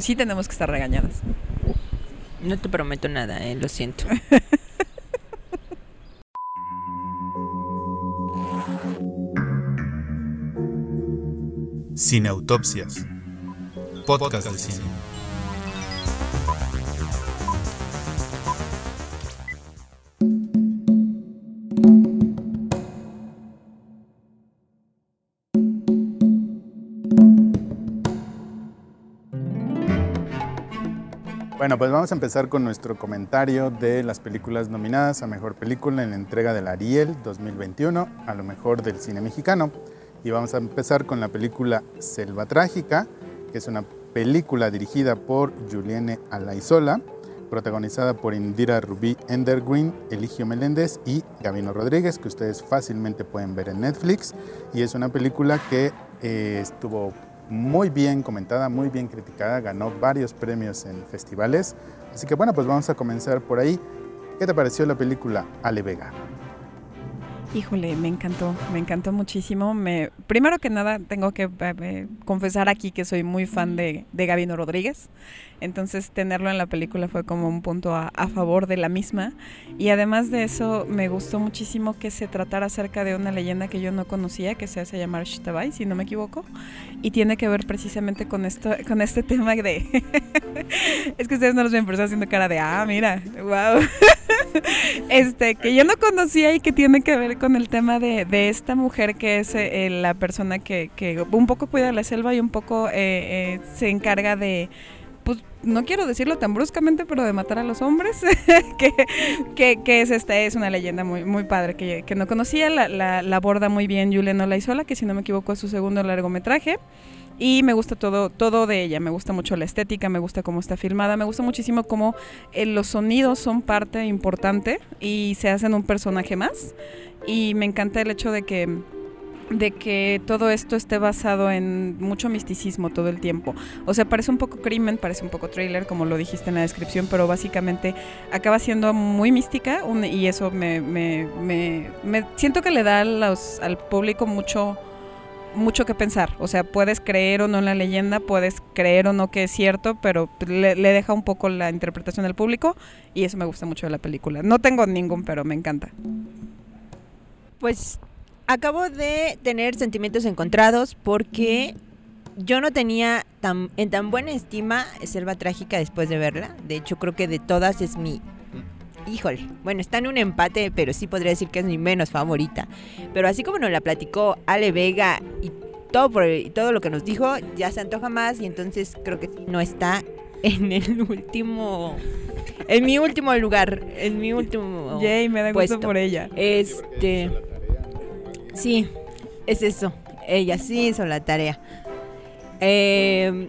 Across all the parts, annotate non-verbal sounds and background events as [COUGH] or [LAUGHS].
sí tenemos que estar regañadas. No te prometo nada, eh, lo siento. Cineautopsias. Podcast de cine. Vamos a empezar con nuestro comentario de las películas nominadas a Mejor Película en la entrega del Ariel 2021, a lo mejor del cine mexicano. Y vamos a empezar con la película Selva Trágica, que es una película dirigida por Julienne Alaizola, protagonizada por Indira Rubí Endergreen, Eligio Meléndez y Gabino Rodríguez, que ustedes fácilmente pueden ver en Netflix. Y es una película que eh, estuvo muy bien comentada, muy bien criticada, ganó varios premios en festivales. Así que bueno, pues vamos a comenzar por ahí. ¿Qué te pareció la película Ale Vega? Híjole, me encantó, me encantó muchísimo. Me, primero que nada, tengo que eh, confesar aquí que soy muy fan de, de Gabino Rodríguez. Entonces tenerlo en la película fue como un punto a, a, favor de la misma. Y además de eso, me gustó muchísimo que se tratara acerca de una leyenda que yo no conocía, que se hace llamar Shitabai, si no me equivoco. Y tiene que ver precisamente con esto, con este tema de... [LAUGHS] es que ustedes no los ven, pero haciendo cara de, ah, mira, wow. [LAUGHS] este, que yo no conocía y que tiene que ver con el tema de, de esta mujer que es eh, la persona que, que, un poco cuida la selva y un poco eh, eh, se encarga de pues no quiero decirlo tan bruscamente, pero de matar a los hombres, [LAUGHS] que, que, que, es esta, es una leyenda muy, muy padre que, que no conocía, la, la, la, aborda muy bien Juliana Olaizola, que si no me equivoco es su segundo largometraje. Y me gusta todo, todo de ella, me gusta mucho la estética, me gusta cómo está filmada, me gusta muchísimo cómo eh, los sonidos son parte importante y se hacen un personaje más. Y me encanta el hecho de que de que todo esto esté basado en mucho misticismo todo el tiempo. O sea, parece un poco crimen, parece un poco thriller, como lo dijiste en la descripción, pero básicamente acaba siendo muy mística y eso me, me, me, siento que le da los, al público mucho mucho que pensar. O sea, puedes creer o no en la leyenda, puedes creer o no que es cierto, pero le, le, deja un poco la interpretación del público y eso me gusta mucho de la película. No tengo ningún, pero me encanta. Pues acabo de tener sentimientos encontrados porque yo no tenía tan, en tan buena estima Selva Trágica después de verla. De hecho, creo que de todas es mi híjole, bueno, está en un empate, pero sí podría decir que es mi menos favorita. Pero así como nos la platicó Ale Vega y todo, por, y todo lo que nos dijo, ya se antoja más y entonces creo que no está en el último... En mi último lugar, en mi último Yay, me da puesto. gusto por ella. Este... Sí, es eso. Ella sí hizo la tarea. Eh,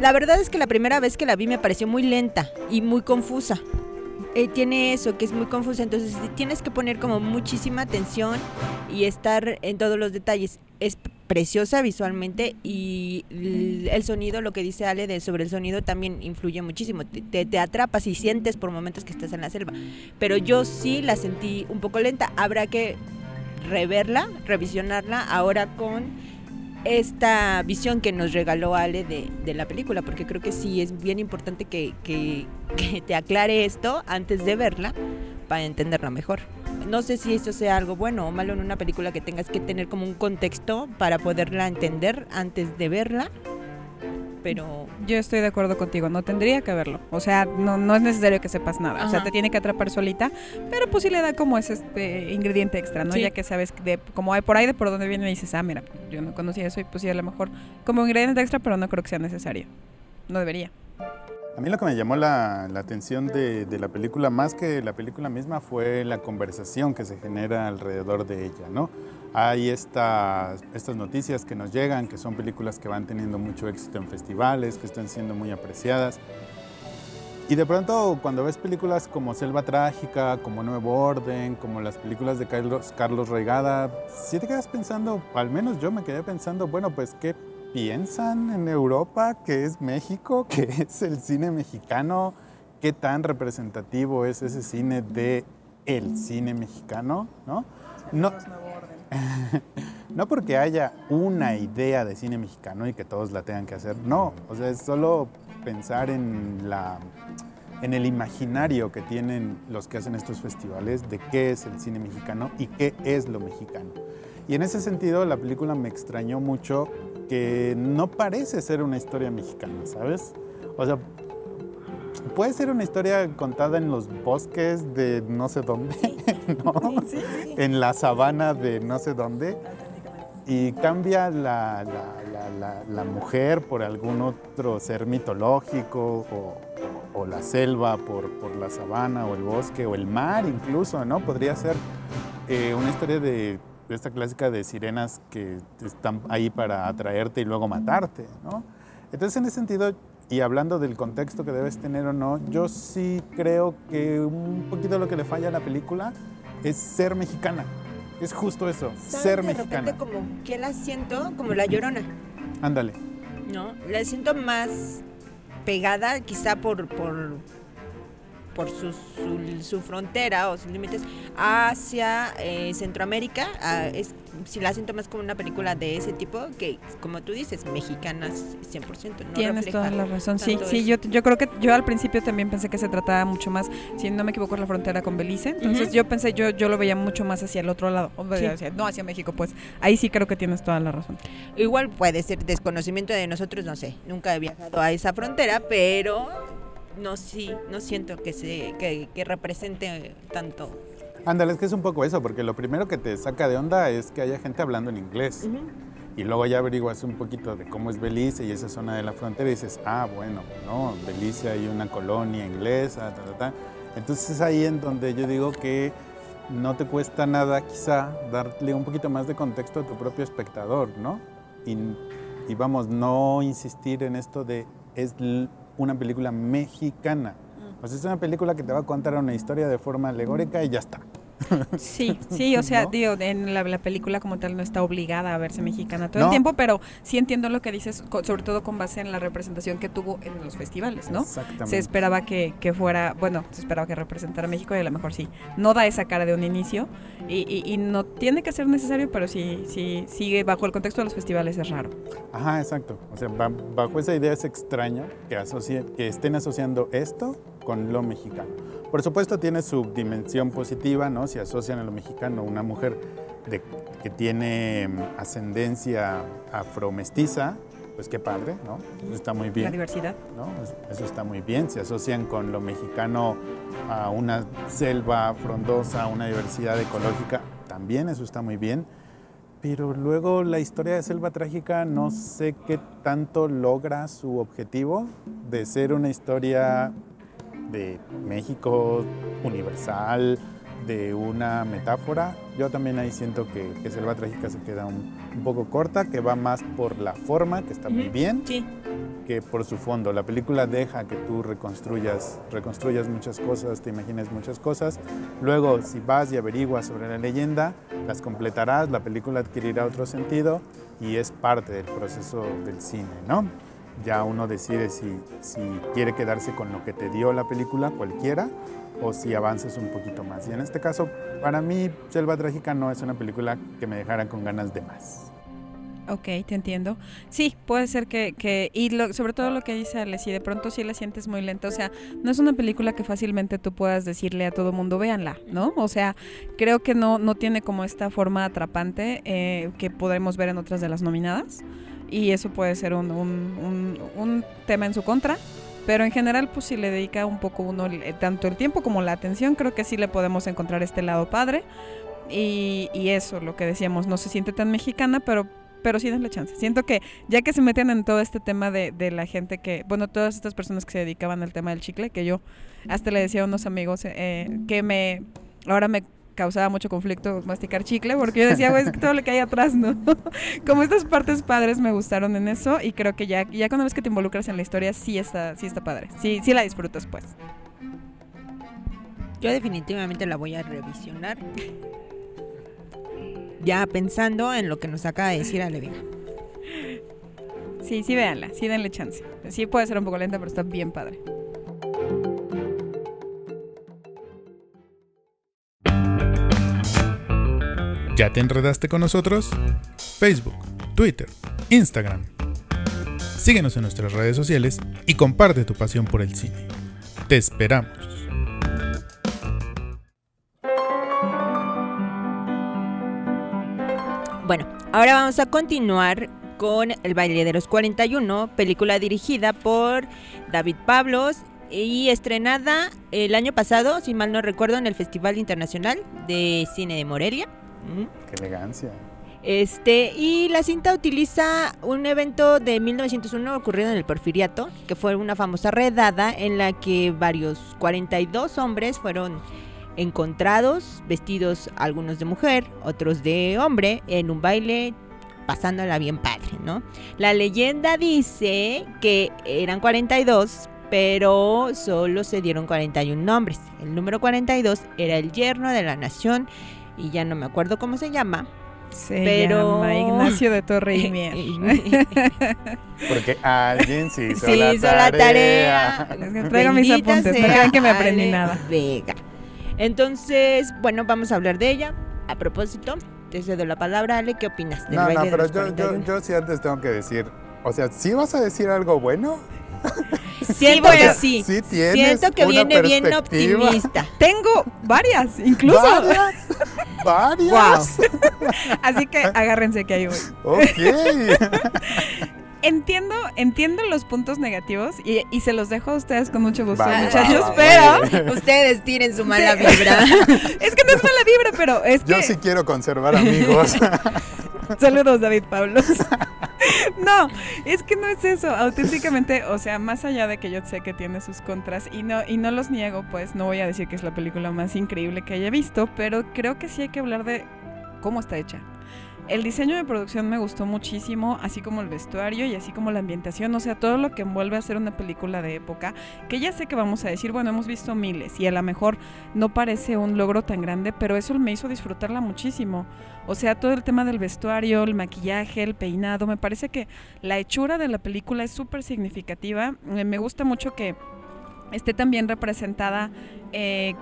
la verdad es que la primera vez que la vi me pareció muy lenta y muy confusa eh, tiene eso, que es muy confuso, entonces tienes que poner como muchísima atención y estar en todos los detalles. Es preciosa visualmente y el sonido, lo que dice Ale de sobre el sonido también influye muchísimo. Te, te, atrapas y sientes por momentos que estás en la selva. Pero yo sí la sentí un poco lenta. Habrá que reverla, revisionarla ahora con esta visión que nos regaló Ale de, de, la película, porque creo que sí es bien importante que, que, te aclare esto antes de verla para entenderla mejor. No sé si eso sea algo bueno o malo en una película que tengas que tener como un contexto para poderla entender antes de verla. Pero yo estoy de acuerdo contigo, no tendría que verlo. O sea, no, no es necesario que sepas nada. Ajá. O sea, te tiene que atrapar solita, pero pues sí le da como ese este ingrediente extra, ¿no? Sí. Ya que sabes de como hay por ahí de por dónde viene y dices, ah, mira, yo no conocía eso y pues sí, a lo mejor como ingrediente extra, pero no creo que sea necesario. No debería. A mí lo que me llamó la, la atención de, de, la película, más que la película misma, fue la conversación que se genera alrededor de ella, ¿no? Hay estas, estas noticias que nos llegan, que son películas que van teniendo mucho éxito en festivales, que están siendo muy apreciadas. Y de pronto cuando ves películas como Selva Trágica, como Nuevo Orden, como las películas de Carlos, Carlos Reigada, sí te quedas pensando, al menos yo me quedé pensando, bueno, pues qué piensan en Europa, que es México, [LAUGHS] que es el cine mexicano, qué tan representativo es ese cine de el cine mexicano, ¿no? No, [LAUGHS] no porque haya una idea de cine mexicano y que todos la tengan que hacer, no, o sea, es solo pensar en la en el imaginario que tienen los que hacen estos festivales de qué es el cine mexicano y qué es lo mexicano. Y en ese sentido la película me extrañó mucho que no parece ser una historia mexicana, ¿sabes? O sea, puede ser una historia contada en los bosques de no sé dónde, [LAUGHS] ¿no? En la sabana de no sé dónde. Y cambia la, la, mujer por algún otro ser mitológico o, la selva por, por, la sabana o el bosque o el mar incluso, ¿no? Podría ser eh, una historia de, de, esta clásica de sirenas que están ahí para atraerte y luego matarte, ¿no? Entonces en ese sentido y hablando del contexto que debes tener o no, yo sí creo que un poquito lo que le falla a la película es ser mexicana. Es justo eso, ser de mexicana. como que la siento como la llorona. Ándale. No, la siento más pegada quizá por, por por su, su, frontera o sus límites hacia eh, Centroamérica. es, si la siento más como una película de ese tipo, que como tú dices, mexicanas 100%. No Tienes toda la razón. Sí, sí yo, yo creo que yo al principio también pensé que se trataba mucho más, si no me equivoco, la frontera con Belice. Entonces yo pensé, yo, yo lo veía mucho más hacia el otro lado, no hacia México, pues ahí sí creo que tienes toda la razón. Igual puede ser desconocimiento de nosotros, no sé, nunca he viajado a esa frontera, pero no sí, no siento que se que, represente tanto. Ándale, es que es un poco eso, porque lo primero que te saca de onda es que haya gente hablando en inglés. Y luego ya averiguas un poquito de cómo es Belice y esa zona de la frontera y dices, ah, bueno, no, Belice hay una colonia inglesa, ta, ta, ta. Entonces es ahí en donde yo digo que no te cuesta nada quizá darle un poquito más de contexto a tu propio espectador, ¿no? Y, y vamos, no insistir en esto de es una película mexicana. Pues es una película que te va a contar una historia de forma alegórica y ya está. Sí, [LAUGHS] sí, o sea, digo, en la, película como tal no está obligada a verse mexicana todo el tiempo, pero sí entiendo lo que dices, sobre todo con base en la representación que tuvo en los festivales, ¿no? Se esperaba que, fuera, bueno, se esperaba que representara a México y a lo mejor sí, no da esa cara de un inicio y, no tiene que ser necesario, pero sí, sí, sigue bajo el contexto de los festivales es raro. Ajá, exacto. O sea, bajo esa idea es extraño que, que estén asociando esto con lo mexicano. Por supuesto tiene su dimensión positiva, ¿no? Si asocian a lo mexicano una mujer de, que tiene mm, ascendencia afromestiza, pues qué padre, ¿no? Eso está muy bien. La diversidad. ¿no? Eso está muy bien. Se asocian con lo mexicano a una selva frondosa, una diversidad ecológica, también eso está muy bien. Pero luego la historia de Selva Trágica no sé qué tanto logra su objetivo de ser una historia de México universal, de una metáfora. Yo también ahí siento que, que Selva Trágica se queda un, poco corta, que va más por la forma, que está muy bien, que por su fondo. La película deja que tú reconstruyas, reconstruyas muchas cosas, te imagines muchas cosas. Luego, si vas y averiguas sobre la leyenda, las completarás, la película adquirirá otro sentido y es parte del proceso del cine, ¿no? Ya uno decide si, si quiere quedarse con lo que te dio la película, cualquiera, o si avances un poquito más. Y en este caso, para mí, Selva Trágica no es una película que me dejara con ganas de más. Ok, te entiendo. Sí, puede ser que, que y sobre todo lo que dice Ale, si de pronto sí la sientes muy lenta, o sea, no es una película que fácilmente tú puedas decirle a todo mundo, véanla, ¿no? O sea, creo que no, no tiene como esta forma atrapante eh, que podremos ver en otras de las nominadas y eso puede ser un, un, un, tema en su contra. Pero en general, pues si le dedica un poco uno eh, tanto el tiempo como la atención, creo que sí le podemos encontrar este lado padre. Y, y eso, lo que decíamos, no se siente tan mexicana, pero pero sí denle chance. Siento que ya que se meten en todo este tema de, de, la gente que, bueno, todas estas personas que se dedicaban al tema del chicle, que yo hasta le decía a unos amigos eh, que me, ahora me causaba mucho conflicto masticar chicle, porque yo decía, güey, es que todo lo que hay atrás, ¿no? [LAUGHS] Como estas partes padres me gustaron en eso y creo que ya, ya cuando ves que te involucras en la historia, sí está, sí está padre. Sí, sí la disfrutas, pues. Yo definitivamente la voy a revisionar. Ya pensando en lo que nos acaba de decir Ale Sí, sí, véanla, sí denle chance. Sí puede ser un poco lenta, pero está bien padre. ¿Ya te enredaste con nosotros? Facebook, Twitter, Instagram. Síguenos en nuestras redes sociales y comparte tu pasión por el cine. Te esperamos. Bueno, ahora vamos a continuar con El baile de los 41, película dirigida por David Pablos y estrenada el año pasado, si mal no recuerdo, en el Festival Internacional de Cine de Morelia. Qué elegancia. Este, y la cinta utiliza un evento de 1901 ocurrido en el Porfiriato, que fue una famosa redada en la que varios 42 hombres fueron encontrados vestidos algunos de mujer, otros de hombre en un baile pasándola bien padre, ¿no? La leyenda dice que eran 42, pero solo se dieron 41 nombres. El número 42 era el yerno de la nación y ya no me acuerdo cómo se llama. Se pero llama Ignacio de Torre y [LAUGHS] Mier. Porque alguien sí hizo, la, hizo tarea. la tarea. Traigo mis apuntes, no crean que me aprendí nada. Vega. Entonces, bueno, vamos a hablar de ella. A propósito, te cedo la palabra, Ale, ¿qué opinas del No, no, pero yo, yo, yo sí antes tengo que decir, o sea, ¿sí vas a decir algo bueno? [LAUGHS] Siento, sí, sí Siento que viene bien optimista. [LAUGHS] Tengo varias, incluso. ¿Varias? [LAUGHS] ¿Varias? [LAUGHS] Así que agárrense que hay voy. Ok. Entiendo, entiendo los puntos negativos y, se los dejo a ustedes con mucho gusto, muchachos, pero [LAUGHS] ustedes tienen su mala vibra. [LAUGHS] es que no es mala vibra, pero es que... Yo sí quiero conservar amigos. [LAUGHS] Saludos, David Pablos. no, es que no es eso. Auténticamente, o sea, más allá de que yo sé que tiene sus contras y no, y no los niego, pues no voy a decir que es la película más increíble que haya visto, pero creo que sí hay que hablar de cómo está hecha. El diseño de producción me gustó muchísimo, así como el vestuario y así como la ambientación, o sea, todo lo que envuelve a ser una película de época, que ya sé que vamos a decir, bueno, hemos visto miles y a lo mejor no parece un logro tan grande, pero eso me hizo disfrutarla muchísimo. O sea, todo el tema del vestuario, el maquillaje, el peinado, me parece que la hechura de la película es súper significativa. Eh, me gusta mucho que esté también representada eh,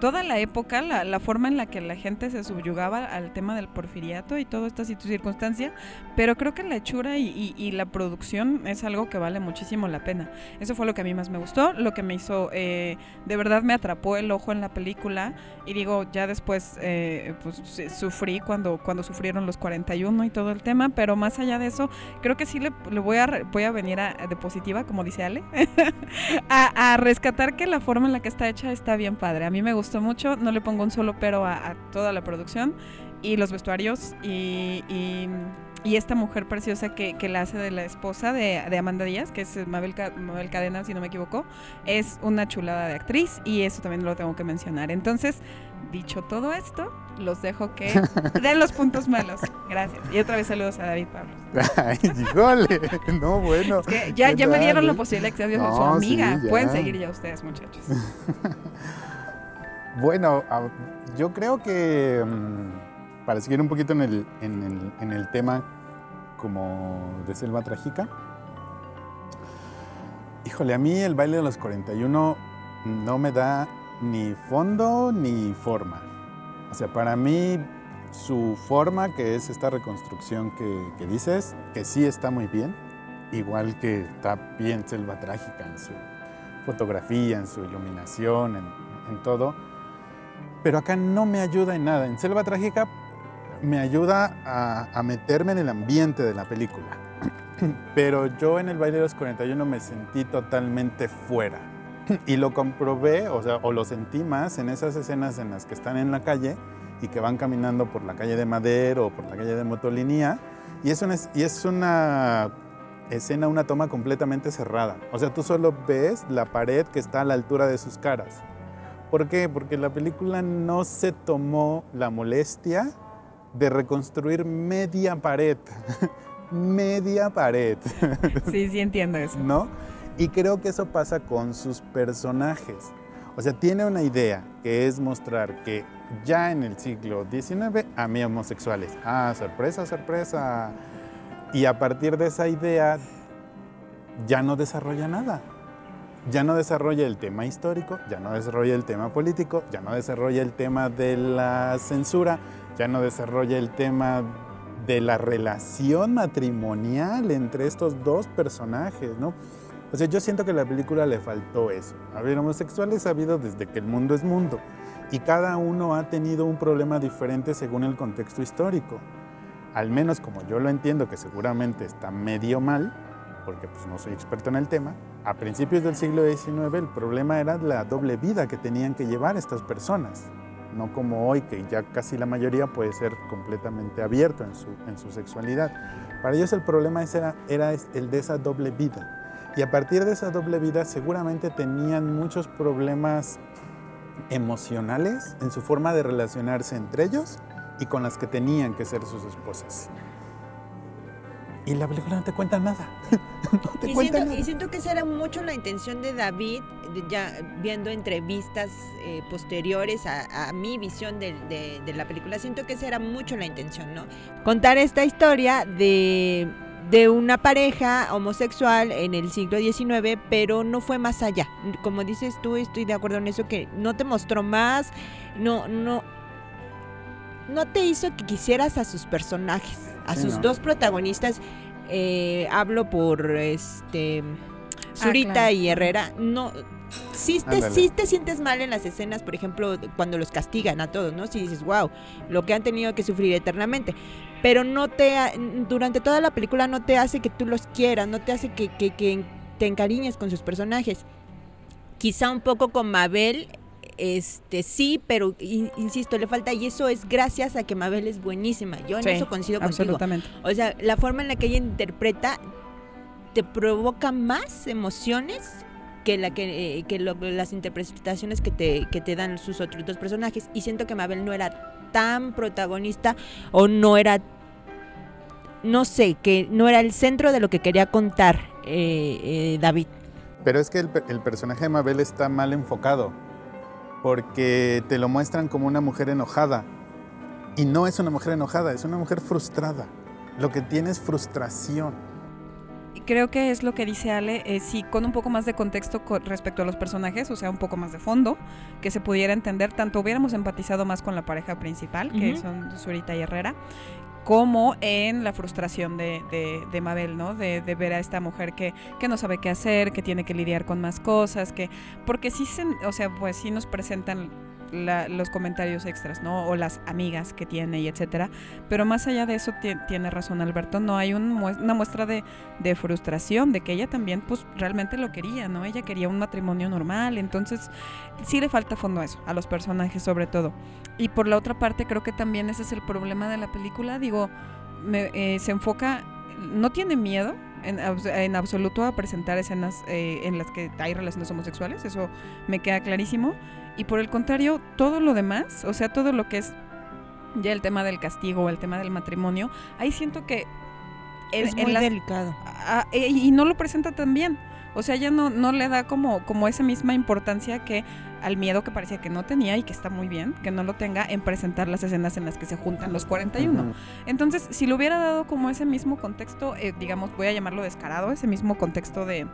toda la época, la, forma en la que la gente se subyugaba al tema del porfiriato y toda esta circunstancia, pero creo que la hechura y, la producción es algo que vale muchísimo la pena. Eso fue lo que a mí más me gustó, lo que me hizo, eh, de verdad me atrapó el ojo en la película y digo, ya después eh, pues, sufrí cuando, cuando sufrieron los 41 y todo el tema, pero más allá de eso, creo que sí le, voy, a, voy a venir a, de positiva, como dice Ale, [LAUGHS] a, a rescatar que la forma en la que está hecha está bien padre. A mí me gustó mucho, no le pongo un solo pero a, toda la producción y los vestuarios y, y, esta mujer preciosa que, que, la hace de la esposa de, de Amanda Díaz, que es Mabel, Mabel, Cadena, si no me equivoco, es una chulada de actriz y eso también lo tengo que mencionar. Entonces, dicho todo esto, los dejo que [LAUGHS] den los puntos malos. Gracias. Y otra vez saludos a David Pablo. Ay, híjole. No, bueno. ya, ya me dieron la posibilidad de que sea su amiga. Pueden seguir ya ustedes, muchachos. [LAUGHS] Bueno, yo creo que mm, para seguir un poquito en el, en el, tema como de Selva Trágica, híjole, a mí el baile de los 41 no me da ni fondo ni forma. O sea, para mí su forma, que es esta reconstrucción que, dices, que sí está muy bien, igual que está bien Selva Trágica en su fotografía, en su iluminación, en, en todo pero acá no me ayuda en nada. En Selva Trágica me ayuda a, meterme en el ambiente de la película. [CLEARS THROAT] Pero yo en el baile de los 41 me sentí totalmente fuera. [CLEARS THROAT] Y lo comprobé, o sea, o lo sentí más en esas escenas en las que están en la calle y que van caminando por la calle de Madero o por la calle de Motolinía. Y es una, y es una escena, una toma completamente cerrada. O sea, tú solo ves la pared que está a la altura de sus caras. ¿Por qué? Porque la película no se tomó la molestia de reconstruir media pared. [LAUGHS] media pared. [LAUGHS] sí, sí entiendo eso. ¿No? Y creo que eso pasa con sus personajes. O sea, tiene una idea que es mostrar que ya en el siglo XIX mí homosexuales. Ah, sorpresa, sorpresa. Y a partir de esa idea ya no desarrolla nada ya no desarrolla el tema histórico, ya no desarrolla el tema político, ya no desarrolla el tema de la censura, ya no desarrolla el tema de la relación matrimonial entre estos dos personajes, ¿no? O sea, yo siento que a la película le faltó eso. A ver, homosexuales ha habido desde que el mundo es mundo y cada uno ha tenido un problema diferente según el contexto histórico. Al menos como yo lo entiendo, que seguramente está medio mal, porque pues no soy experto en el tema, a principios del siglo XIX el problema era la doble vida que tenían que llevar estas personas no como hoy, que ya casi la mayoría puede ser completamente abierto en su, en su sexualidad. Para ellos el problema era, era el de esa doble vida. Y a partir de esa doble vida seguramente tenían muchos problemas emocionales en su forma de relacionarse entre ellos y con las que tenían que ser sus esposas. Y la película no te cuenta nada. [LAUGHS] y, siento, y, siento, que esa era mucho la intención de David, ya viendo entrevistas eh, posteriores a, mi visión de, la película, siento que esa era mucho la intención, ¿no? Contar esta historia de, de una pareja homosexual en el siglo XIX, pero no fue más allá. Como dices tú, estoy de acuerdo en eso, que no te mostró más, no, no, no te hizo que quisieras a sus personajes, a sus dos protagonistas. Eh, hablo por este Zurita ah, y Herrera. No, sí te, sí te sientes mal en las escenas, por ejemplo, cuando los castigan a todos, ¿no? Si dices, wow, lo que han tenido que sufrir eternamente. Pero no te, durante toda la película no te hace que tú los quieras, no te hace que, que, que te encariñes con sus personajes. Quizá un poco con Mabel este sí, pero insisto, le falta y eso es gracias a que Mabel es buenísima. Yo en eso coincido contigo. O sea, la forma en la que ella interpreta te provoca más emociones que la que, eh, las interpretaciones que te, que te dan sus otros dos personajes y siento que Mabel no era tan protagonista o no era no sé, que no era el centro de lo que quería contar eh, eh, David. Pero es que el, el personaje de Mabel está mal enfocado porque te lo muestran como una mujer enojada. Y no es una mujer enojada, es una mujer frustrada. Lo que tiene es frustración. Creo que es lo que dice Ale, eh, sí, con un poco más de contexto con respecto a los personajes, o sea, un poco más de fondo, que se pudiera entender, tanto hubiéramos empatizado más con la pareja principal, que son Zurita y Herrera, como en la frustración de, de, Mabel, ¿no? De, de, ver a esta mujer que, que, no sabe qué hacer, que tiene que lidiar con más cosas, que porque sí se, o sea, pues sí nos presentan los comentarios extras, ¿no? O las amigas que tiene y etcétera. Pero más allá de eso, tiene razón Alberto, no hay una muestra de, de, frustración, de que ella también, pues, realmente lo quería, ¿no? Ella quería un matrimonio normal, entonces sí le falta fondo a eso, a los personajes sobre todo. Y por la otra parte, creo que también ese es el problema de la película, digo, eh, se enfoca, no tiene miedo, en, en, absoluto a presentar escenas eh, en las que hay relaciones homosexuales, eso me queda clarísimo, y por el contrario, todo lo demás, o sea, todo lo que es ya el tema del castigo, el tema del matrimonio, ahí siento que... Es muy delicado. E, y no lo presenta tan bien. O sea, ya no, no le da como, como esa misma importancia que al miedo que parecía que no tenía y que está muy bien, que no lo tenga en presentar las escenas en las que se juntan los 41. Entonces, si le hubiera dado como ese mismo contexto, eh, digamos, voy a llamarlo descarado, ese mismo contexto de,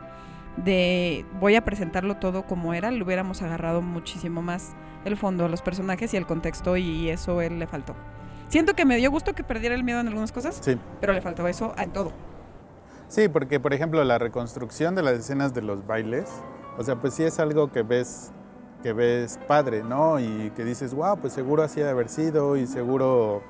de voy a presentarlo todo como era, le hubiéramos agarrado muchísimo más el fondo, los personajes y el contexto y eso él le faltó. Siento que me dio gusto que perdiera el miedo en algunas cosas, sí. pero le faltó eso en todo. Sí, porque por ejemplo la reconstrucción de las escenas de los bailes, o sea, pues sí es algo que ves que ves padre, ¿no? Y que dices, wow, pues seguro así de haber sido y seguro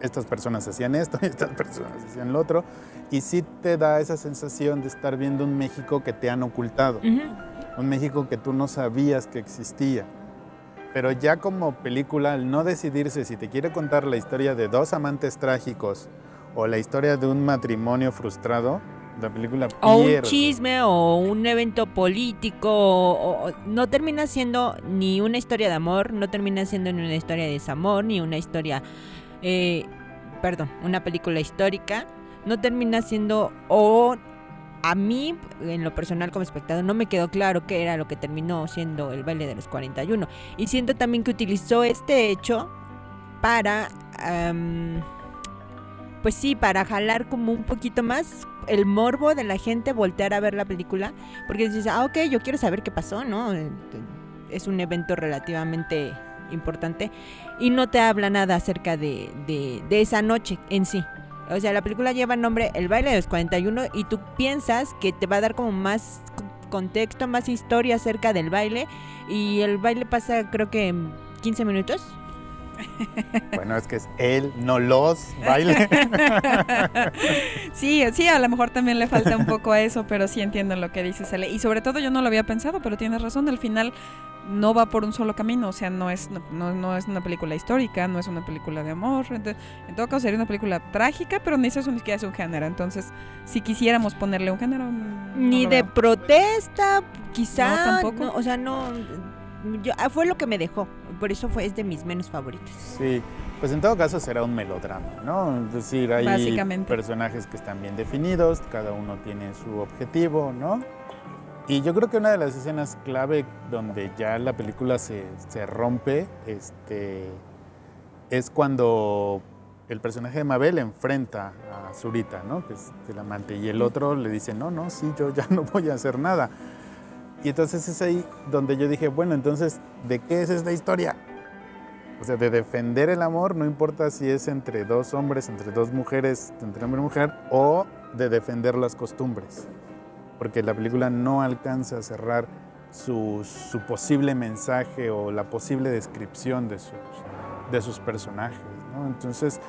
estas personas hacían esto y estas personas hacían lo otro. Y sí te da esa sensación de estar viendo un México que te han ocultado, un México que tú no sabías que existía. Pero ya como película, al no decidirse si te quiere contar la historia de dos amantes trágicos o la historia de un matrimonio frustrado, la película pierde. O un chisme o un evento político, o, no termina siendo ni una historia de amor, no termina siendo ni una historia de desamor, ni una historia eh, perdón, una película histórica, no termina siendo o a mí, en lo personal como espectador, no me quedó claro qué era lo que terminó siendo el baile de los 41. Y siento también que utilizó este hecho para, pues sí, para jalar como un poquito más el morbo de la gente voltear a ver la película. Porque dices, ah, ok, yo quiero saber qué pasó, ¿no? Es un evento relativamente importante, y no te habla nada acerca de, de, esa noche en sí. O sea, la película lleva el nombre El baile de los 41 y tú piensas que te va a dar como más contexto, más historia acerca del baile y el baile pasa creo que en 15 minutos. Bueno, es que es él, no los baile. [LAUGHS] Sí, sí, a lo mejor también le falta un poco a eso, pero sí entiendo lo que dices, Ale. Y sobre todo yo no lo había pensado, pero tienes razón, al final no va por un solo camino, o sea, no es, no, no es una película histórica, no es una película de amor, en, todo caso sería una película trágica, pero ni eso ni siquiera es un género, entonces si quisiéramos ponerle un género... ni de protesta, quizá, tampoco. o sea, no, ah, fue lo que me dejó, por eso fue es de mis menos favoritos. Sí, pues en todo caso será un melodrama, ¿no? Es decir, hay personajes que están bien definidos, cada uno tiene su objetivo, ¿no? Y yo creo que una de las escenas clave donde ya la película se, se rompe este, es cuando el personaje de Mabel enfrenta a Zurita, ¿no? que es el amante, y el otro le dice, no, no, sí, yo ya [LAUGHS] no voy a hacer nada. Y entonces es ahí donde yo dije, bueno, entonces, ¿de qué es esta historia? O sea, de defender el amor, no importa si es entre dos hombres, entre dos mujeres, entre hombre y mujer, o de defender las costumbres porque la película no alcanza a cerrar su, posible mensaje o la posible descripción de sus, de sus personajes. Entonces,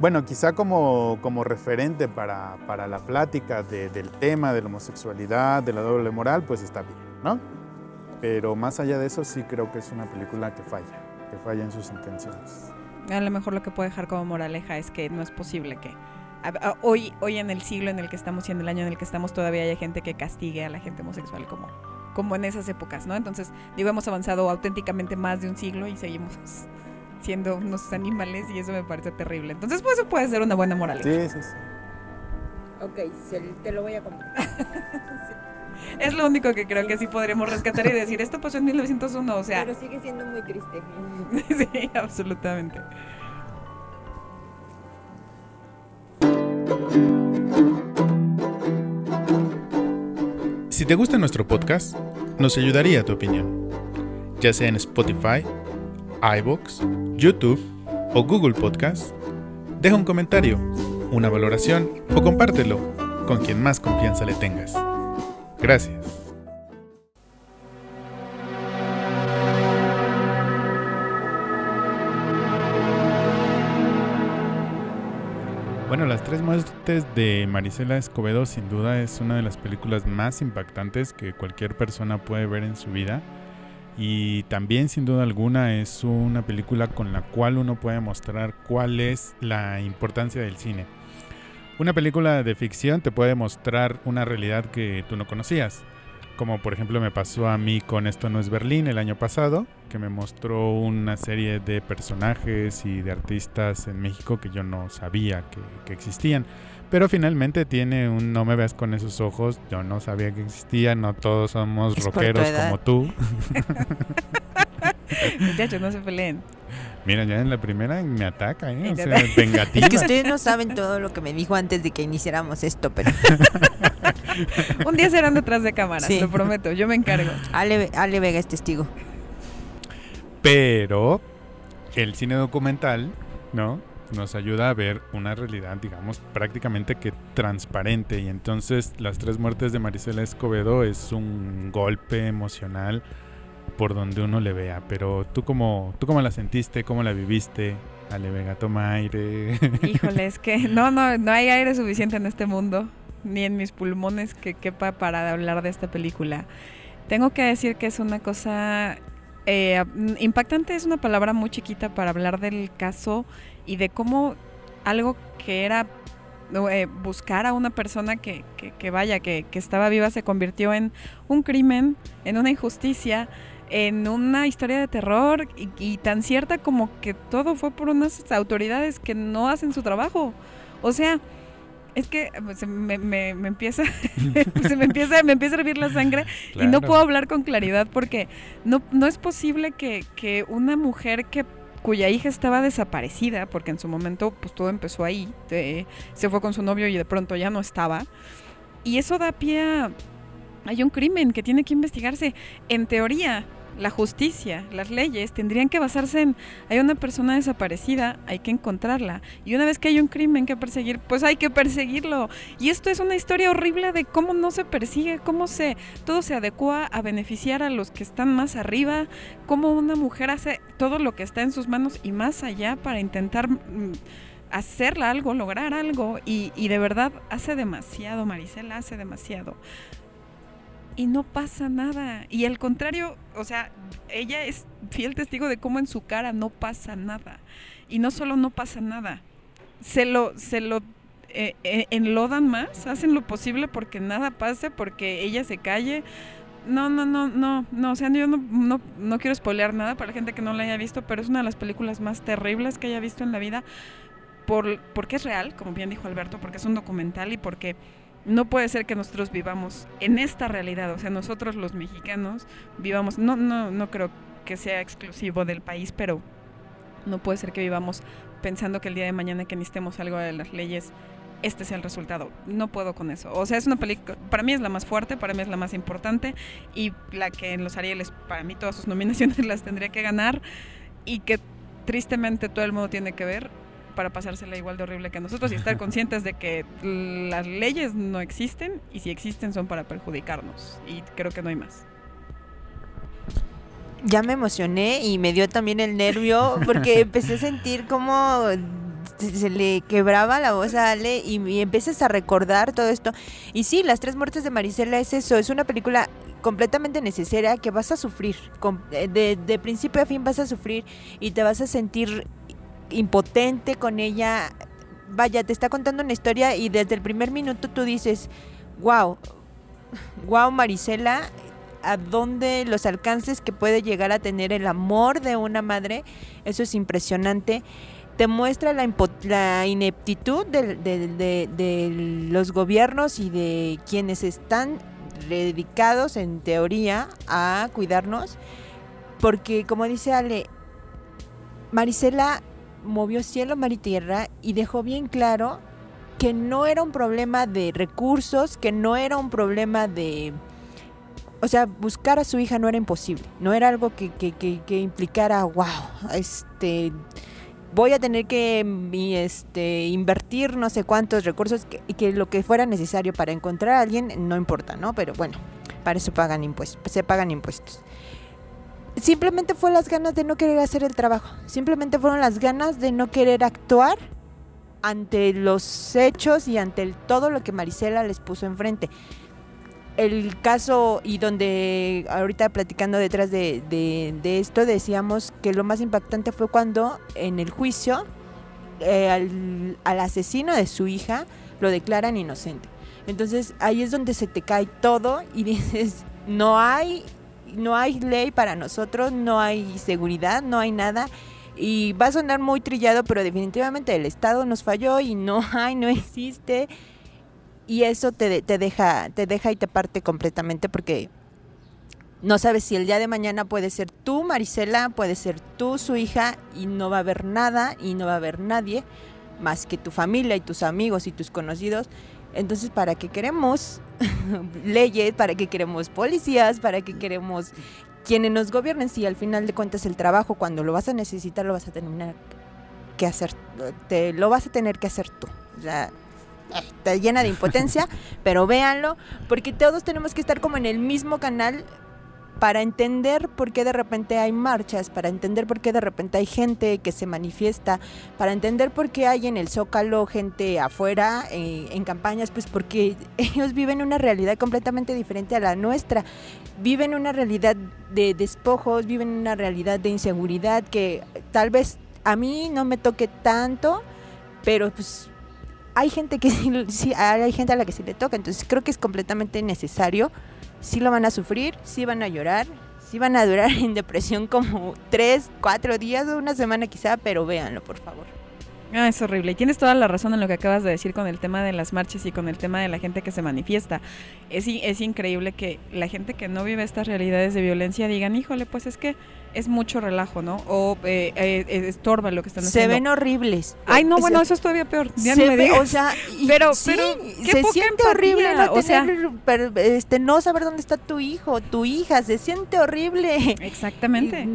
bueno, quizá como, como referente para, para la plática del tema de la homosexualidad, de la doble moral, pues está bien, ¿no? Pero más allá de eso, sí creo que es una película que falla, que falla en sus intenciones. A lo mejor lo que puede dejar como moraleja es que no es posible que hoy, hoy en el siglo en el que estamos y en el año en el que estamos todavía hay gente que castigue a la gente homosexual como, como en esas épocas, ¿no? Entonces, digo, hemos avanzado auténticamente más de un siglo y seguimos siendo unos animales y eso me parece terrible. Entonces, pues eso puede ser una buena moralidad. Sí, sí, sí. Ok, te lo voy a contar. [LAUGHS] Es lo único que creo que sí podríamos rescatar y decir, esto pasó en 1901, o sea... Pero sigue siendo muy triste. [LAUGHS] sí, absolutamente. Si te gusta nuestro podcast, nos ayudaría tu opinión, ya sea en Spotify, iBox, YouTube o Google Podcast. Deja un comentario, una valoración o compártelo con quien más confianza le tengas. Gracias. Bueno, Las Tres Muertes de Marisela Escobedo sin duda es una de las películas más impactantes que cualquier persona puede ver en su vida. Y también sin duda alguna es una película con la cual uno puede mostrar cuál es la importancia del cine. Una película de ficción te puede mostrar una realidad que tú no conocías como por ejemplo me pasó a mí con Esto no es Berlín el año pasado, que me mostró una serie de personajes y de artistas en México que yo no sabía que, existían. Pero finalmente tiene un no me veas con esos ojos, yo no sabía que existía, no todos somos rockeros como tú. [LAUGHS] Muchachos, no se peleen. Mira, ya en la primera me ataca, ¿eh? [LAUGHS] O sea, vengativa. Es que ustedes no saben todo lo que me dijo antes de que iniciáramos esto, pero... [LAUGHS] Un día serán detrás de cámaras, lo prometo, yo me encargo. Ale, Ale Vega es testigo. Pero el cine documental, ¿no? Nos ayuda a ver una realidad, digamos, prácticamente que transparente. Y entonces Las tres muertes de Marisela Escobedo es un golpe emocional por donde uno le vea. Pero tú cómo, tú cómo la sentiste, cómo la viviste, Ale Vega, toma aire. [LAUGHS] Híjole, es que no, no, no hay aire suficiente en este mundo, ni en mis pulmones que quepa para hablar de esta película. Tengo que decir que es una cosa eh, impactante, es una palabra muy chiquita para hablar del caso y de cómo algo que era eh, buscar a una persona que, que, vaya, que, que estaba viva se convirtió en un crimen, en una injusticia en una historia de terror y, tan cierta como que todo fue por unas autoridades que no hacen su trabajo. O sea, es que se me, me, empieza, [LAUGHS] se me empieza, me empieza a hervir la sangre y no puedo hablar con claridad porque no, no es posible que, que una mujer que cuya hija estaba desaparecida, porque en su momento pues todo empezó ahí, se fue con su novio y de pronto ya no estaba. Y eso da pie a, hay un crimen que tiene que investigarse. En teoría, la justicia, las leyes, tendrían que basarse en, hay una persona desaparecida, hay que encontrarla. Y una vez que hay un crimen que perseguir, pues hay que perseguirlo. Y esto es una historia horrible de cómo no se persigue, cómo se, todo se adecua a beneficiar a los que están más arriba, cómo una mujer hace todo lo que está en sus manos y más allá para intentar... Mm, hacerla algo, lograr algo, y, y de verdad hace demasiado, Marisela, hace demasiado y no pasa nada. Y al contrario, o sea, ella es fiel testigo de cómo en su cara no pasa nada. Y no solo no pasa nada, se lo, se lo eh, eh, enlodan más, hacen lo posible porque nada pase, porque ella se calle. No, no, no, no, no, o sea, yo no, no, no quiero spoilear nada para la gente que no la haya visto, pero es una de las películas más terribles que haya visto en la vida, por, porque es real, como bien dijo Alberto, porque es un documental y porque no puede ser que nosotros vivamos en esta realidad, o sea, nosotros los mexicanos vivamos, no, no, no creo que sea exclusivo del país, pero no puede ser que vivamos pensando que el día de mañana que necesitemos algo de las leyes, este sea el resultado. No puedo con eso. O sea, es una película, para mí es la más fuerte, para mí es la más importante y la que en los Arieles, para mí todas sus nominaciones [LAUGHS] las tendría que ganar y que tristemente todo el mundo tiene que ver para pasársela igual de horrible que nosotros y estar conscientes de que las leyes no existen y si existen son para perjudicarnos. Y creo que no hay más. Ya me emocioné y me dio también el nervio porque [LAUGHS] empecé a sentir como se le quebraba la voz a Ale y, y empiezas a recordar todo esto. Y sí, Las Tres Muertes de Marisela es eso, es una película completamente necesaria que vas a sufrir. De, de principio a fin vas a sufrir y te vas a sentir impotente con ella. Vaya, te está contando una historia y desde el primer minuto tú dices, wow, wow Marisela, a dónde los alcances que puede llegar a tener el amor de una madre, eso es impresionante. Te muestra la, ineptitud de, de, los gobiernos y de quienes están dedicados en teoría a cuidarnos, porque como dice Ale, Marisela movió cielo, mar y tierra y dejó bien claro que no era un problema de recursos, que no era un problema de... O sea, buscar a su hija no era imposible, no era algo que, que, que, implicara, wow, este, voy a tener que este, invertir no sé cuántos recursos y que, lo que fuera necesario para encontrar a alguien no importa, ¿no? Pero bueno, para eso pagan impuestos, se pagan impuestos simplemente fue las ganas de no querer hacer el trabajo. Simplemente fueron las ganas de no querer actuar ante los hechos y ante todo lo que Marisela les puso enfrente. El caso y donde ahorita platicando detrás de, esto decíamos que lo más impactante fue cuando en el juicio eh, al asesino de su hija lo declaran inocente. Entonces ahí es donde se te cae todo y [LAUGHS] dices, no hay no hay ley para nosotros, no hay seguridad, no hay nada. Y va a sonar muy trillado, pero definitivamente el Estado nos falló y no [LAUGHS] hay, no existe. Y eso te, te, deja, te deja y te parte completamente porque no sabes si el día de mañana puede ser tú, Marisela, puede ser tú, su hija, y no va a haber nada y no va a haber nadie más que tu familia y tus amigos y tus conocidos. Entonces, ¿para qué queremos [LAUGHS] leyes, para qué queremos policías, para qué queremos quienes nos gobiernen, si al final de cuentas el trabajo cuando lo vas a necesitar lo vas a tener que hacer, te, lo vas a tener que hacer tú. O sea, está llena de impotencia, [LAUGHS] pero véanlo, porque todos tenemos que estar como en el mismo canal para entender por qué de repente hay marchas, para entender por qué de repente hay gente que se manifiesta, para entender por qué hay en el Zócalo gente afuera eh, en campañas, pues porque [LAUGHS] ellos viven una realidad completamente diferente a la nuestra. Viven una realidad de despojos, viven una realidad de inseguridad que tal vez a mí no me toque tanto, pero pues hay gente que [LAUGHS] sí, hay gente a la que sí le toca, entonces creo que es completamente necesario sí lo van a sufrir, sí van a llorar, sí van a durar [LAUGHS] en depresión como tres, cuatro días o una semana quizá, pero véanlo, por favor. Ah, es horrible. Y tienes toda la razón en lo que acabas de decir con el tema de las marchas y con el tema de la gente que se manifiesta. Es, es increíble que la gente que no vive estas realidades de violencia digan, híjole, pues es que es mucho relajo, ¿no? O eh, eh, estorba lo que están haciendo. Se ven horribles. Ay, no, bueno, eso es todavía peor. Ya no me digas. O sea, [LAUGHS] pero, pero se siente horrible no o sea, este, no saber dónde está tu hijo, tu hija, se siente horrible. Exactamente.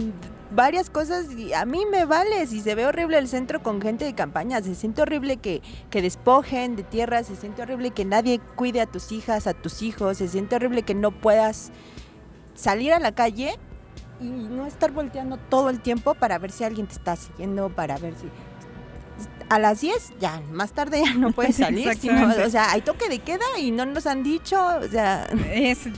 Varias cosas y a mí me vale si se ve horrible el centro con gente de campaña, se siente horrible que, que despojen de tierra, se siente horrible que nadie cuide a tus hijas, a tus hijos, se siente horrible que no puedas salir a la calle y no estar volteando todo el tiempo para ver si alguien te está siguiendo, para ver si a las 10 ya, más tarde ya no puedes [LAUGHS] salir. o sea, hay toque de queda y no nos han dicho, o sea...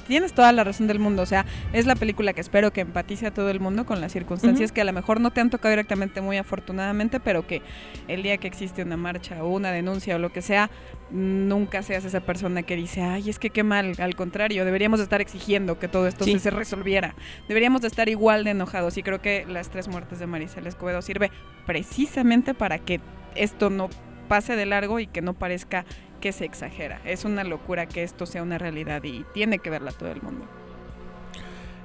tienes toda la razón del mundo, o sea, es la película que espero que empatice a todo el mundo con las circunstancias que a lo mejor no te han tocado directamente muy afortunadamente, pero que el día que existe una marcha o una denuncia o lo que sea, nunca seas esa persona que dice, ay, es que qué mal, al contrario, deberíamos estar exigiendo que todo esto se resolviera, deberíamos de estar igual de enojados y creo que las tres muertes de Maricela Escobedo sirve precisamente para que esto no pase de largo y que no parezca que se exagera. Es una locura que esto sea una realidad y tiene que verla todo el mundo.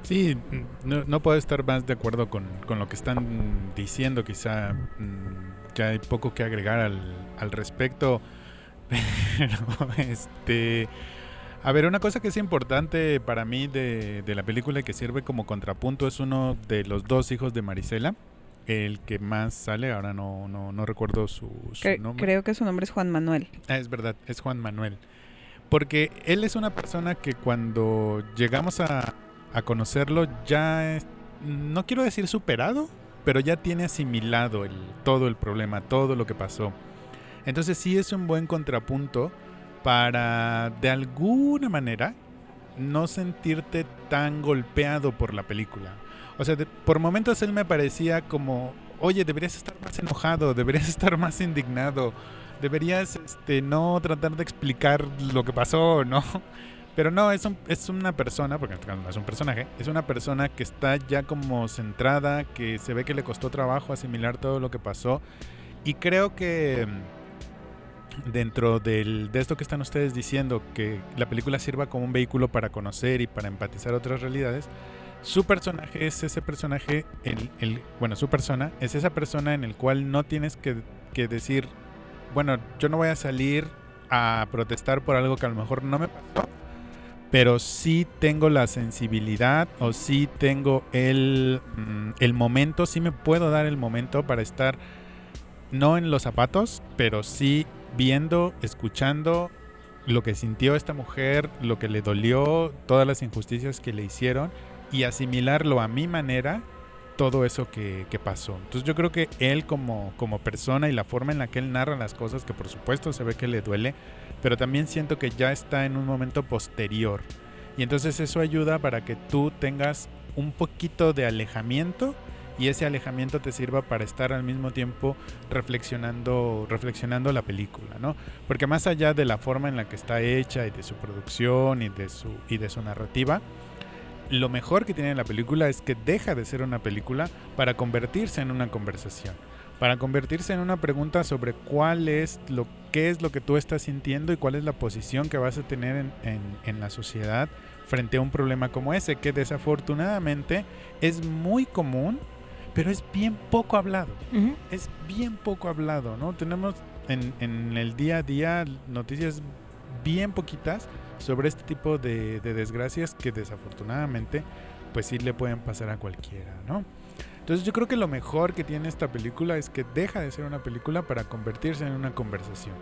Sí, no, puedo estar más de acuerdo con, lo que están diciendo. Quizá mm, que hay poco que agregar al, respecto. [LAUGHS] Pero, este. A ver, una cosa que es importante para mí de, de la película y que sirve como contrapunto es uno de los dos hijos de Marisela el que más sale, ahora no, no, no recuerdo su, nombre. Creo que su nombre es Juan Manuel. Ah, es verdad, es Juan Manuel. Porque él es una persona que cuando llegamos a, a conocerlo ya, no quiero decir superado, pero ya tiene asimilado el, todo el problema, todo lo que pasó. Entonces sí es un buen contrapunto para de alguna manera no sentirte tan golpeado por la película. O sea, por momentos él me parecía como, oye, deberías estar más enojado, deberías [LAUGHS] estar más indignado, deberías este, no tratar de explicar lo que pasó, ¿no? Pero no, es, es una persona, porque este no es un personaje, es una persona que está ya como centrada, que se ve que le costó trabajo asimilar todo lo que pasó. Y creo que mm, dentro del, de esto que están ustedes diciendo, que la película sirva como un vehículo para conocer y para empatizar otras realidades, su personaje es ese personaje, el, bueno, su persona es esa persona en el cual no tienes que, decir, bueno, yo no voy a salir a protestar por algo que a lo mejor no me pasó, pero sí tengo la sensibilidad o sí tengo el, mm, el momento, sí me puedo dar el momento para estar no en los zapatos, pero sí viendo, escuchando lo que sintió esta mujer, lo que le dolió, todas las injusticias que le hicieron y asimilarlo a mi manera todo eso que, pasó. Entonces yo creo que él como, como persona y la forma en la que él narra las cosas, que por supuesto se ve que le duele, pero también siento que ya está en un momento posterior. Y entonces eso ayuda para que tú tengas un poquito de alejamiento y ese alejamiento te sirva para estar al mismo tiempo reflexionando, reflexionando la película, ¿no? Porque más allá de la forma en la que está hecha y de su producción y de su, y de su narrativa, lo mejor que tiene la película es que deja de ser una película para convertirse en una conversación, para convertirse en una pregunta sobre cuál es lo qué es lo que tú estás sintiendo y cuál es la posición que vas a tener en, en, la sociedad frente a un problema como ese, que desafortunadamente es muy común, pero es bien poco hablado. Es bien poco hablado, ¿no? Tenemos en, en el día a día noticias bien poquitas sobre este tipo de, desgracias que desafortunadamente pues sí le pueden pasar a cualquiera, ¿no? Entonces yo creo que lo mejor que tiene esta película es que deja de ser una película para convertirse en una conversación.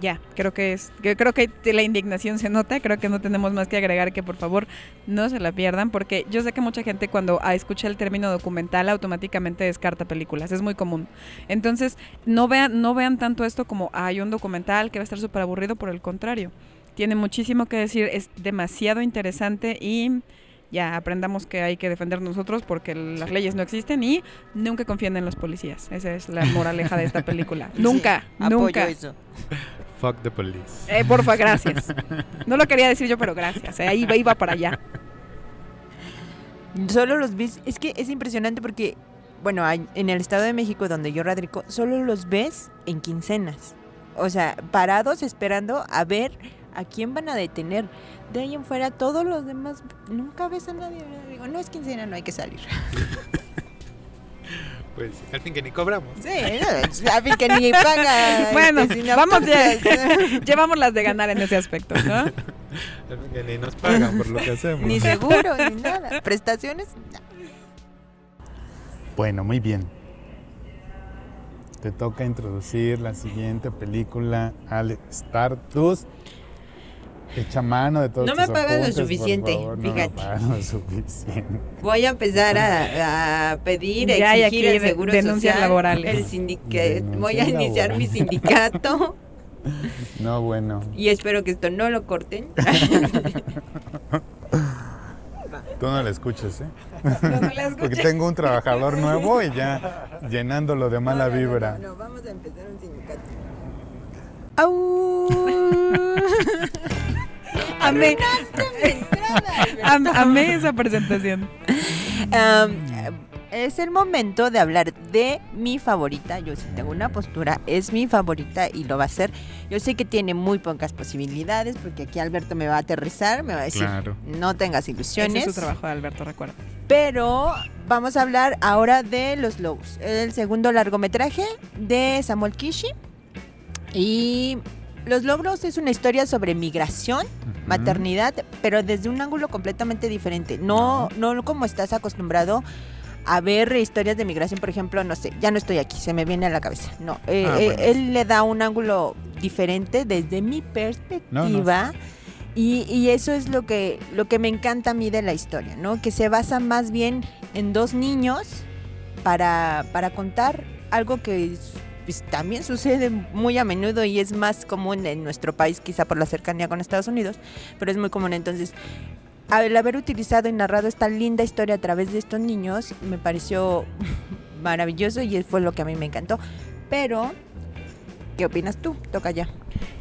Ya, creo que es, creo que la indignación se nota, creo que no tenemos más que agregar que por favor no se la pierdan, porque yo sé que mucha gente cuando escucha el término documental automáticamente descarta películas, es muy común. Entonces, no vean, no vean tanto esto como hay un documental que va a estar súper aburrido, por el contrario, tiene muchísimo que decir, es demasiado interesante y ya aprendamos que hay que defender nosotros porque las leyes no existen y nunca confíen en los policías. Esa es la moraleja de esta película. [LAUGHS] nunca, nunca. Eso. Fuck the police. Eh, porfa, gracias. [LAUGHS] No lo quería decir yo, pero gracias. Eh, ahí iba para allá. Solo los vis. Es que es impresionante porque bueno, en el Estado de México donde yo radico, solo los ves en quincenas. O sea, parados esperando a ver a quién van a detener. De ahí en fuera, todos los demás, nunca ves a nadie. Digo, no es quincena, no hay que salir. [LAUGHS] Pues al fin que ni cobramos. Sí, al fin que ni paga. bueno, este, vamos ya, [LAUGHS] llevamos las de ganar en ese aspecto, ¿no? [LAUGHS] Al fin que ni nos pagan por lo que hacemos. Ni seguro, ni nada. Prestaciones, Bueno, muy bien. Te toca introducir la siguiente película al Stardust Echa mano de todo No me pagan lo suficiente, fíjate. No me lo suficiente. Voy a empezar a, a pedir, a exigir el seguro denuncias social, laborales. El voy a iniciar mi sindicato. [LAUGHS] No, bueno. Y espero que esto no lo corten. [LAUGHS] [LAUGHS] Tú no le escuches, ¿eh? No, no Porque tengo un trabajador nuevo y ya llenándolo de mala vibra. No, vamos a empezar un sindicato. Amé, amé esa presentación. es el momento de hablar de mi favorita. Yo sí tengo una postura, es mi favorita y lo va a ser. Yo sé que tiene muy pocas posibilidades porque aquí Alberto me va a aterrizar, me va a decir, no tengas ilusiones. Ese es su trabajo de Alberto, recuerda. Pero vamos a hablar ahora de Los Lobos, el segundo largometraje de Samuel Kishi. Y los Logros es una historia sobre migración, maternidad, pero desde un ángulo completamente diferente. No, no como estás acostumbrado a ver historias de migración, por ejemplo, no sé, ya no estoy aquí, se me viene a la cabeza. No, eh, ah, eh, él le da un ángulo diferente desde mi perspectiva. Y, y, eso es lo que, lo que me encanta a mí de la historia, ¿no? Que se basa más bien en dos niños para, para contar algo que pues, también sucede muy a menudo y es más común en nuestro país, quizá por la cercanía con Estados Unidos, pero es muy común. Entonces, al haber utilizado y narrado esta linda historia a través de estos niños, me pareció [LAUGHS] maravilloso y fue lo que a mí me encantó. Pero, ¿qué opinas tú? Toca ya.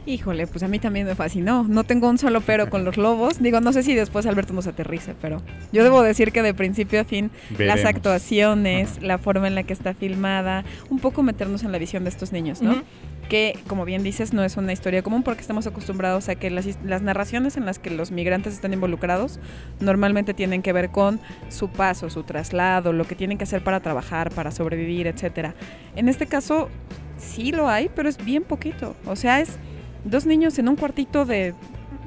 Híjole, pues a mí también me fascinó. No tengo un solo pero con los lobos. Digo, no sé si después Alberto nos aterrice, pero yo debo decir que de principio a fin las actuaciones, la forma en la que está filmada, un poco meternos en la visión de estos niños, ¿no? Que, como bien dices, no es una historia común porque estamos acostumbrados a que las, las narraciones en las que los migrantes están involucrados normalmente tienen que ver con su paso, su traslado, lo que tienen que hacer para trabajar, para sobrevivir, etcétera. En este caso, sí lo hay, pero es bien poquito. O sea, es dos niños en un cuartito de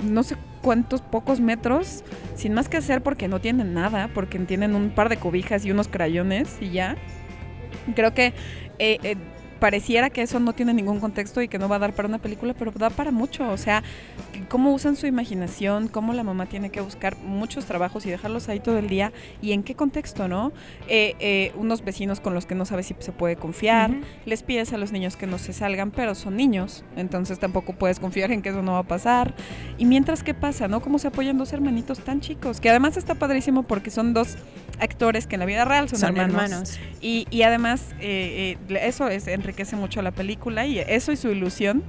no sé cuántos pocos metros, sin más que hacer porque no tienen nada, porque tienen un par de cobijas y unos crayones y ya. Creo que eh, eh, pareciera que eso no tiene ningún contexto y que no va a dar para una película, pero da para mucho. O sea, cómo usan su imaginación, cómo la mamá tiene que buscar muchos trabajos y dejarlos ahí todo el día y en qué contexto, ¿no? Eh, eh, unos vecinos con los que no sabes si se puede confiar, les pides a los niños que no se salgan, pero son niños, entonces tampoco puedes confiar en que eso no va a pasar. Y mientras, ¿qué pasa, no? Cómo se apoyan dos hermanitos tan chicos, que además está padrísimo porque son dos actores que en la vida real son, hermanos. Y, y, además, eh, eso es entre enriquece mucho la película y eso y su ilusión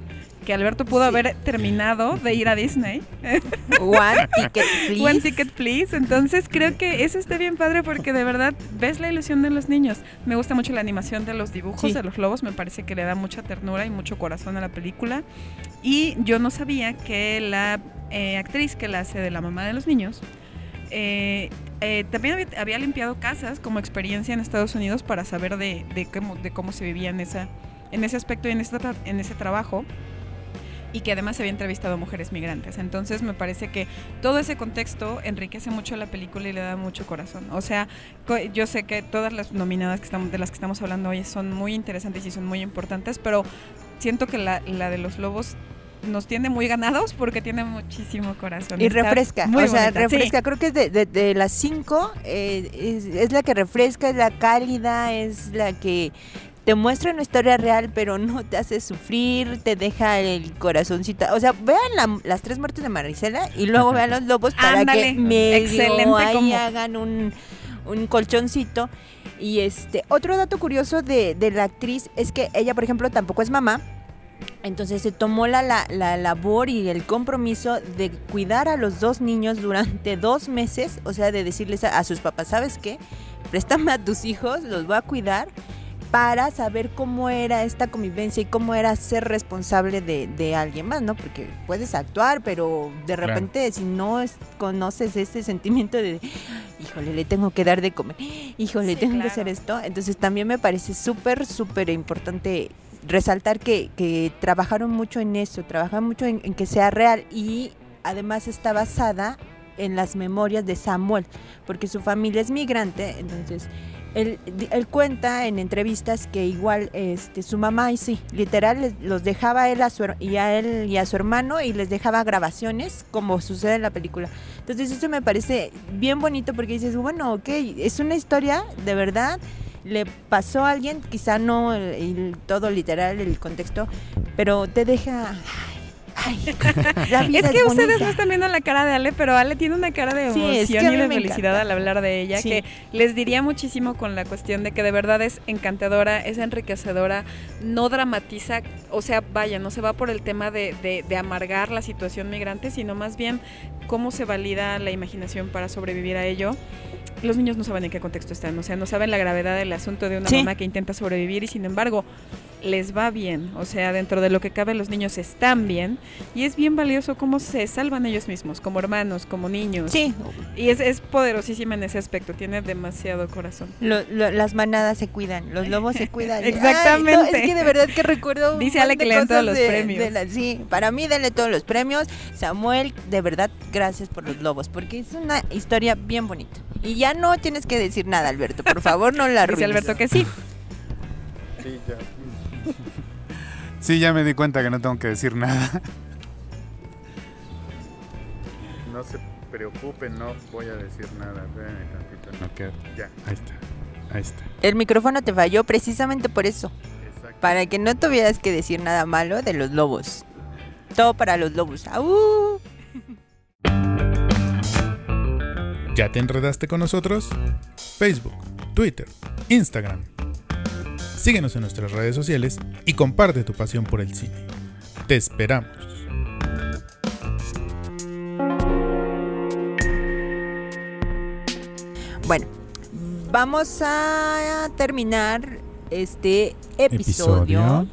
que Alberto pudo haber terminado de ir a Disney. [LAUGHS] One ticket, please. One ticket, please. Entonces creo que eso está bien padre porque de verdad ves la ilusión de los niños. Me gusta mucho la animación de los dibujos de los lobos. Me parece que le da mucha ternura y mucho corazón a la película. Y yo no sabía que la eh, actriz que la hace de la mamá de los niños eh, eh, también había, limpiado casas como experiencia en Estados Unidos para saber de, cómo, se vivía en, ese aspecto y en, ese, trabajo y que además había entrevistado a mujeres migrantes. Entonces me parece que todo ese contexto enriquece mucho la película y le da mucho corazón. O sea, yo sé que todas las nominadas de las que estamos hablando hoy son muy interesantes y son muy importantes, pero siento que la, la de los lobos nos tiene muy ganados porque tiene muchísimo corazón. Y refresca, o sea, refresca. Creo que es de, de, las cinco, eh, es, la que refresca, es la cálida, es la que te muestra una historia real, pero [LAUGHS] no te hace sufrir, te deja el corazoncito. O sea, vean las tres muertes de Marisela y luego vean los lobos para que medio ahí hagan un, un colchoncito. Y este, otro dato curioso de, de la actriz es que ella, por ejemplo, tampoco es mamá Entonces se tomó la, la, labor y el compromiso de cuidar a los dos niños durante dos meses, o sea, de decirles a, sus papás, ¿sabes qué? Préstame a tus hijos, los voy a cuidar para saber cómo era esta convivencia y cómo era ser responsable de, alguien más, ¿no? Porque puedes actuar, pero de repente si no conoces ese sentimiento de, híjole, le tengo que dar de comer, híjole, tengo que hacer esto, entonces también me parece súper, súper importante resaltar que, trabajaron mucho en eso, trabajaron mucho en, que sea real y además está basada en las memorias de Samuel, porque su familia es migrante, entonces él, cuenta en entrevistas que igual este, su mamá, y sí, literal, los dejaba él a su, y a él y a su hermano y les dejaba grabaciones, como sucede en la película. Entonces eso me parece bien bonito porque dices, bueno, ok, es una historia de verdad le pasó a alguien, quizá no el, todo literal, el contexto, pero te deja... Ay, [LAUGHS] es que ustedes no están viendo la cara de Ale, pero Ale tiene una cara de emoción y de felicidad al hablar de ella, que les diría muchísimo con la cuestión de que de verdad es encantadora, es enriquecedora, no dramatiza, o sea, vaya, no se va por el tema de, de, de amargar la situación migrante, sino más bien cómo se valida la imaginación para sobrevivir a ello. Los niños no saben en qué contexto están, o sea, no saben la gravedad del asunto de una mamá que intenta sobrevivir y sin embargo les va bien, o sea, dentro de lo que cabe los niños están bien y es bien valioso cómo se salvan ellos mismos, como hermanos, como niños. Sí. Y es, es poderosísima en ese aspecto, tiene demasiado corazón. las manadas se cuidan, los lobos se cuidan. [LAUGHS] Exactamente. es que de verdad que recuerdo... Dice Ale que le den todos los premios. sí, para mí dale todos los premios. Samuel, de verdad, gracias por los lobos, porque es una historia bien bonita. Y ya no tienes que decir nada, Alberto. Por favor, no la arruines. [LAUGHS] Dice Alberto que sí. Sí, ya. Sí, ya me di cuenta que no tengo que decir nada. No se preocupen, no voy a decir nada. tantito, no queda. Ya, ahí está. Ahí está. El micrófono te falló precisamente por eso. Exacto. Para que no tuvieras que decir nada malo de los lobos. Todo para los lobos. ¡Au! ¿Ya te enredaste con nosotros? Facebook, Twitter, Instagram. Síguenos en nuestras redes sociales y comparte tu pasión por el cine. Te esperamos. Bueno, vamos a terminar este episodio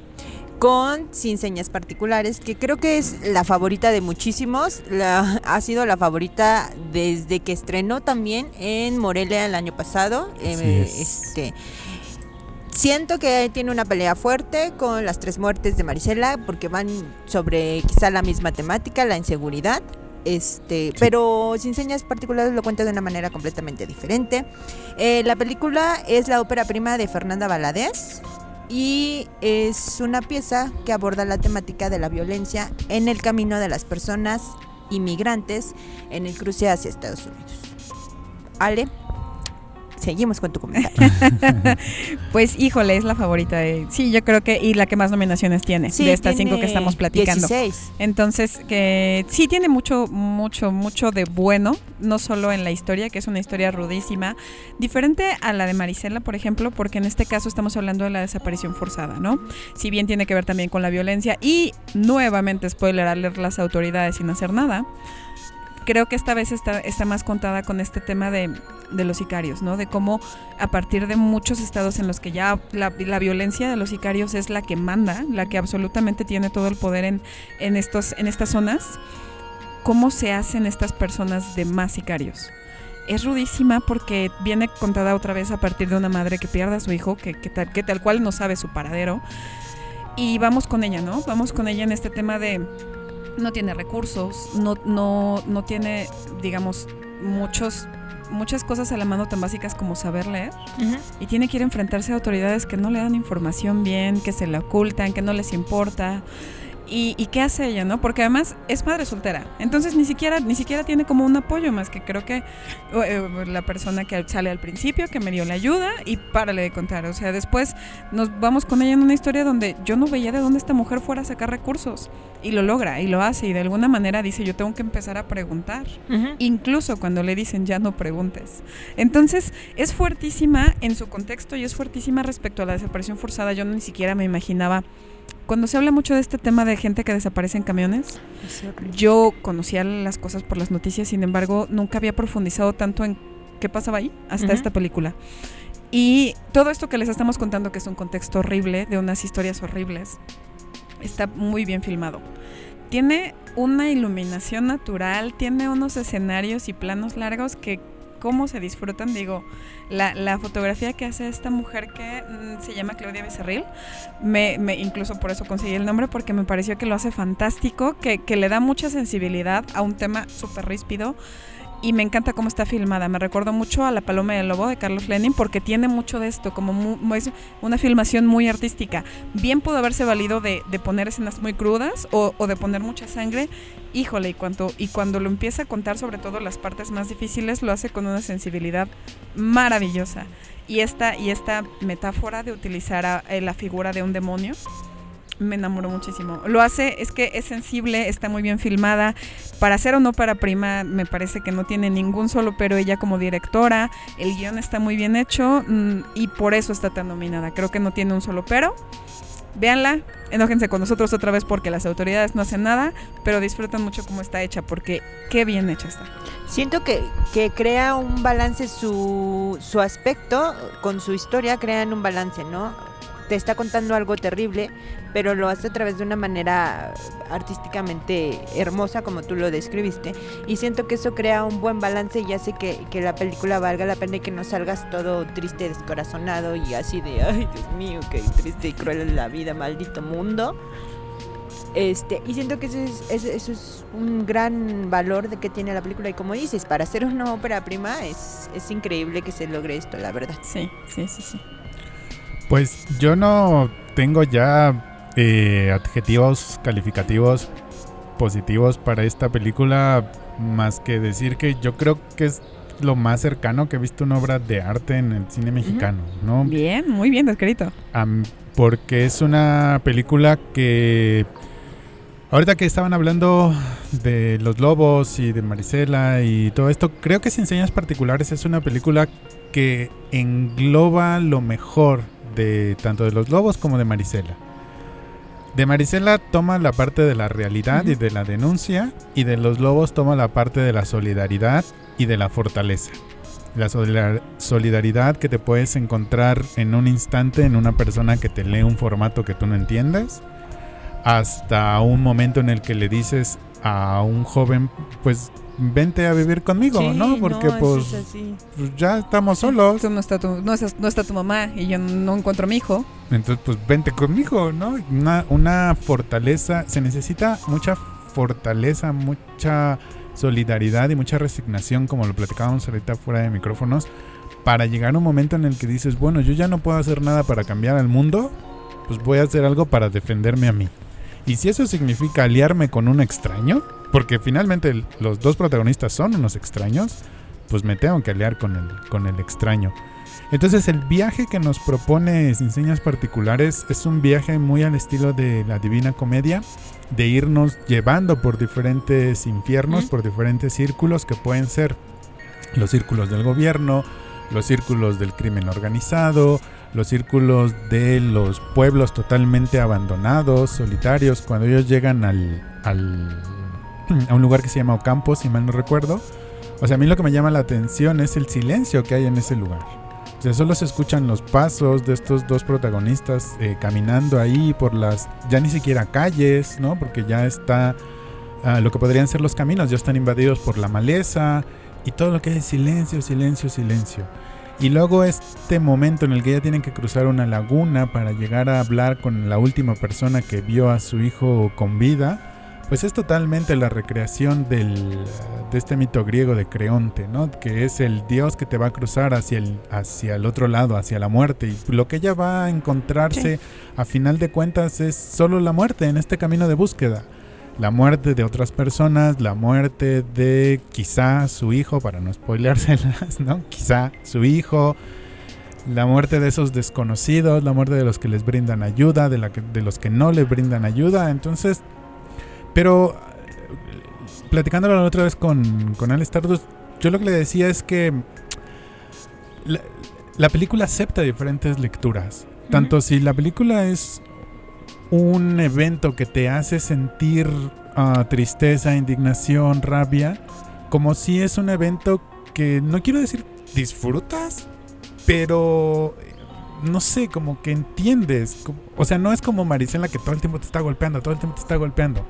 con Sin Señas Particulares, que creo que es la favorita de muchísimos. La, ha sido la favorita desde que estrenó también en Morelia el año pasado. Eh, este, siento que tiene una pelea fuerte con las tres muertes de Marisela, porque van sobre quizá la misma temática, la inseguridad. Este, pero sin señas particulares lo cuenta de una manera completamente diferente. Eh, la película es la ópera prima de Fernanda Valadez y es una pieza que aborda la temática de la violencia en el camino de las personas inmigrantes en el cruce hacia Estados Unidos. Ale seguimos con tu comentario. [LAUGHS] pues híjole, es la favorita de... Sí, yo creo que... Y la que más nominaciones tiene de estas cinco que estamos platicando. 16. Entonces, que sí tiene mucho, mucho, mucho de bueno, no solo en la historia, que es una historia rudísima, diferente a la de Marisela, por ejemplo, porque en este caso estamos hablando de la desaparición forzada, ¿no? Si bien tiene que ver también con la violencia y nuevamente, spoiler, al leer las autoridades sin hacer nada creo que esta vez está, está más contada con este tema de, los sicarios, ¿no? De cómo a partir de muchos estados en los que ya la, violencia de los sicarios es la que manda, la que absolutamente tiene todo el poder en, en, estos, en estas zonas, cómo se hacen estas personas de más sicarios. Es rudísima porque viene contada otra vez a partir de una madre que pierde a su hijo, que, que, tal, que tal cual no sabe su paradero. Y vamos con ella, ¿no? Vamos con ella en este tema de no tiene recursos, no, no, no tiene, digamos, muchos muchas cosas a la mano tan básicas como saber leer y tiene que ir a enfrentarse a autoridades que no le dan información bien, que se la ocultan, que no les importa. ¿Y, qué hace ella, no? Porque además es madre soltera. Entonces ni siquiera, ni siquiera tiene como un apoyo más que creo que eh, la persona que sale al principio, que me dio la ayuda y párale de contar. O sea, después nos vamos con ella en una historia donde yo no veía de dónde esta mujer fuera a sacar recursos. Y lo logra, y lo hace, y de alguna manera dice, yo tengo que empezar a preguntar. Incluso cuando le dicen, ya no preguntes. Entonces, es fuertísima en su contexto y es fuertísima respecto a la desaparición forzada. Yo ni siquiera me imaginaba cuando se habla mucho de este tema de gente que desaparece en camiones, yo conocía las cosas por las noticias, sin embargo, nunca había profundizado tanto en qué pasaba ahí hasta esta película. Y todo esto que les estamos contando, que es un contexto horrible, de unas historias horribles, está muy bien filmado. Tiene una iluminación natural, tiene unos escenarios y planos largos que cómo se disfrutan, digo, la, fotografía que hace esta mujer que mm, se llama Claudia Becerril, me, me, incluso por eso conseguí el nombre, porque me pareció que lo hace fantástico, que, que le da mucha sensibilidad a un tema súper ríspido y me encanta cómo está filmada. Me recuerdo mucho a La Paloma del Lobo de Carlos Lenin porque tiene mucho de esto, como es una filmación muy artística. Bien pudo haberse valido de, poner escenas muy crudas o, de poner mucha sangre. Híjole, y cuando, y cuando lo empieza a contar, sobre todo las partes más difíciles, lo hace con una sensibilidad maravillosa. Y esta, y esta metáfora de utilizar a, eh, la figura de un demonio me enamoró muchísimo. Lo hace, es que es sensible, está muy bien filmada. Para ser o no para prima, me parece que no tiene ningún solo pero ella como directora. El guion está muy bien hecho mm, y por eso está tan nominada. Creo que no tiene un solo pero. Véanla, enójense con nosotros otra vez porque las autoridades no hacen nada, pero disfrutan mucho cómo está hecha porque qué bien hecha está. Siento que, que crea un balance su, su aspecto con su historia, crean un balance, ¿no? Te está contando algo terrible, pero lo hace a través de una manera artísticamente hermosa, como tú lo describiste. Y siento que eso crea un buen balance y hace que, que la película valga la pena y que no salgas todo triste, descorazonado y así de, ay Dios mío, qué triste y cruel es la vida, maldito mundo. Este, y siento que eso es, eso es un gran valor de que tiene la película. Y como dices, para hacer una ópera prima es, es increíble que se logre esto, la verdad. Sí, sí, sí, sí. Pues yo no tengo ya eh, adjetivos calificativos positivos para esta película más que decir que yo creo que es lo más cercano que he visto una obra de arte en el cine mexicano, ¿no? Bien, muy bien descrito. porque es una película que ahorita que estaban hablando de los lobos y de Marisela y todo esto, creo que Sin Señas Particulares es una película que engloba lo mejor de tanto de los lobos como de Marisela. De Marisela toma la parte de la realidad y de la denuncia y de los lobos toma la parte de la solidaridad y de la fortaleza. La solidaridad que te puedes encontrar en un instante en una persona que te lee un formato que tú no entiendes, hasta un momento en el que le dices a un joven, pues vente a vivir conmigo, ¿no? Porque pues, pues, ya estamos solos. no está, tu, no, está, tu mamá y yo no encuentro a mi hijo. Entonces, pues vente conmigo, ¿no? Una, una fortaleza, se necesita mucha fortaleza, mucha solidaridad y mucha resignación, como lo platicábamos ahorita fuera de micrófonos, para llegar a un momento en el que dices, bueno, yo ya no puedo hacer nada para cambiar al mundo, pues voy a hacer algo para defenderme a mí. Y si eso significa aliarme con un extraño, porque finalmente los dos protagonistas son unos extraños, pues me tengo que aliar con el, con el extraño. Entonces el viaje que nos propone Sin Señas Particulares es un viaje muy al estilo de la Divina Comedia, de irnos llevando por diferentes infiernos, por diferentes círculos que pueden ser los círculos del gobierno, los círculos del crimen organizado, los círculos de los pueblos totalmente abandonados, solitarios, cuando ellos llegan al, al a un lugar que se llama Ocampo, si mal no recuerdo. O sea, a mí lo que me llama la atención es el silencio que hay en ese lugar. O sea, solo se escuchan los pasos de estos dos protagonistas eh, caminando ahí por las, ya ni siquiera calles, ¿no? Porque ya está, ah, lo que podrían ser los caminos, ya están invadidos por la maleza y todo lo que es silencio, silencio, silencio. Y luego este momento en el que ya tienen que cruzar una laguna para llegar a hablar con la última persona que vio a su hijo con vida pues es totalmente la recreación del, de este mito griego de Creonte, ¿no? Que es el dios que te va a cruzar hacia el, hacia el otro lado, hacia la muerte. Y lo que ella va a encontrarse a final de cuentas es solo la muerte en este camino de búsqueda. La muerte de otras personas, la muerte de quizá su hijo, para no spoileárselas, ¿no? Quizá su hijo, la muerte de esos desconocidos, la muerte de los que les brindan ayuda, de, la de los que no les brindan ayuda. Entonces, pero platicándolo la otra vez con, con Al Stardust, yo lo que le decía es que la, película acepta diferentes lecturas. Tanto si la película es un evento que te hace sentir ah, tristeza, indignación, rabia, como si es un evento que no quiero decir disfrutas, pero no sé, como que entiendes. O sea, no es como Maricela que todo el tiempo te está golpeando, todo el tiempo te está golpeando.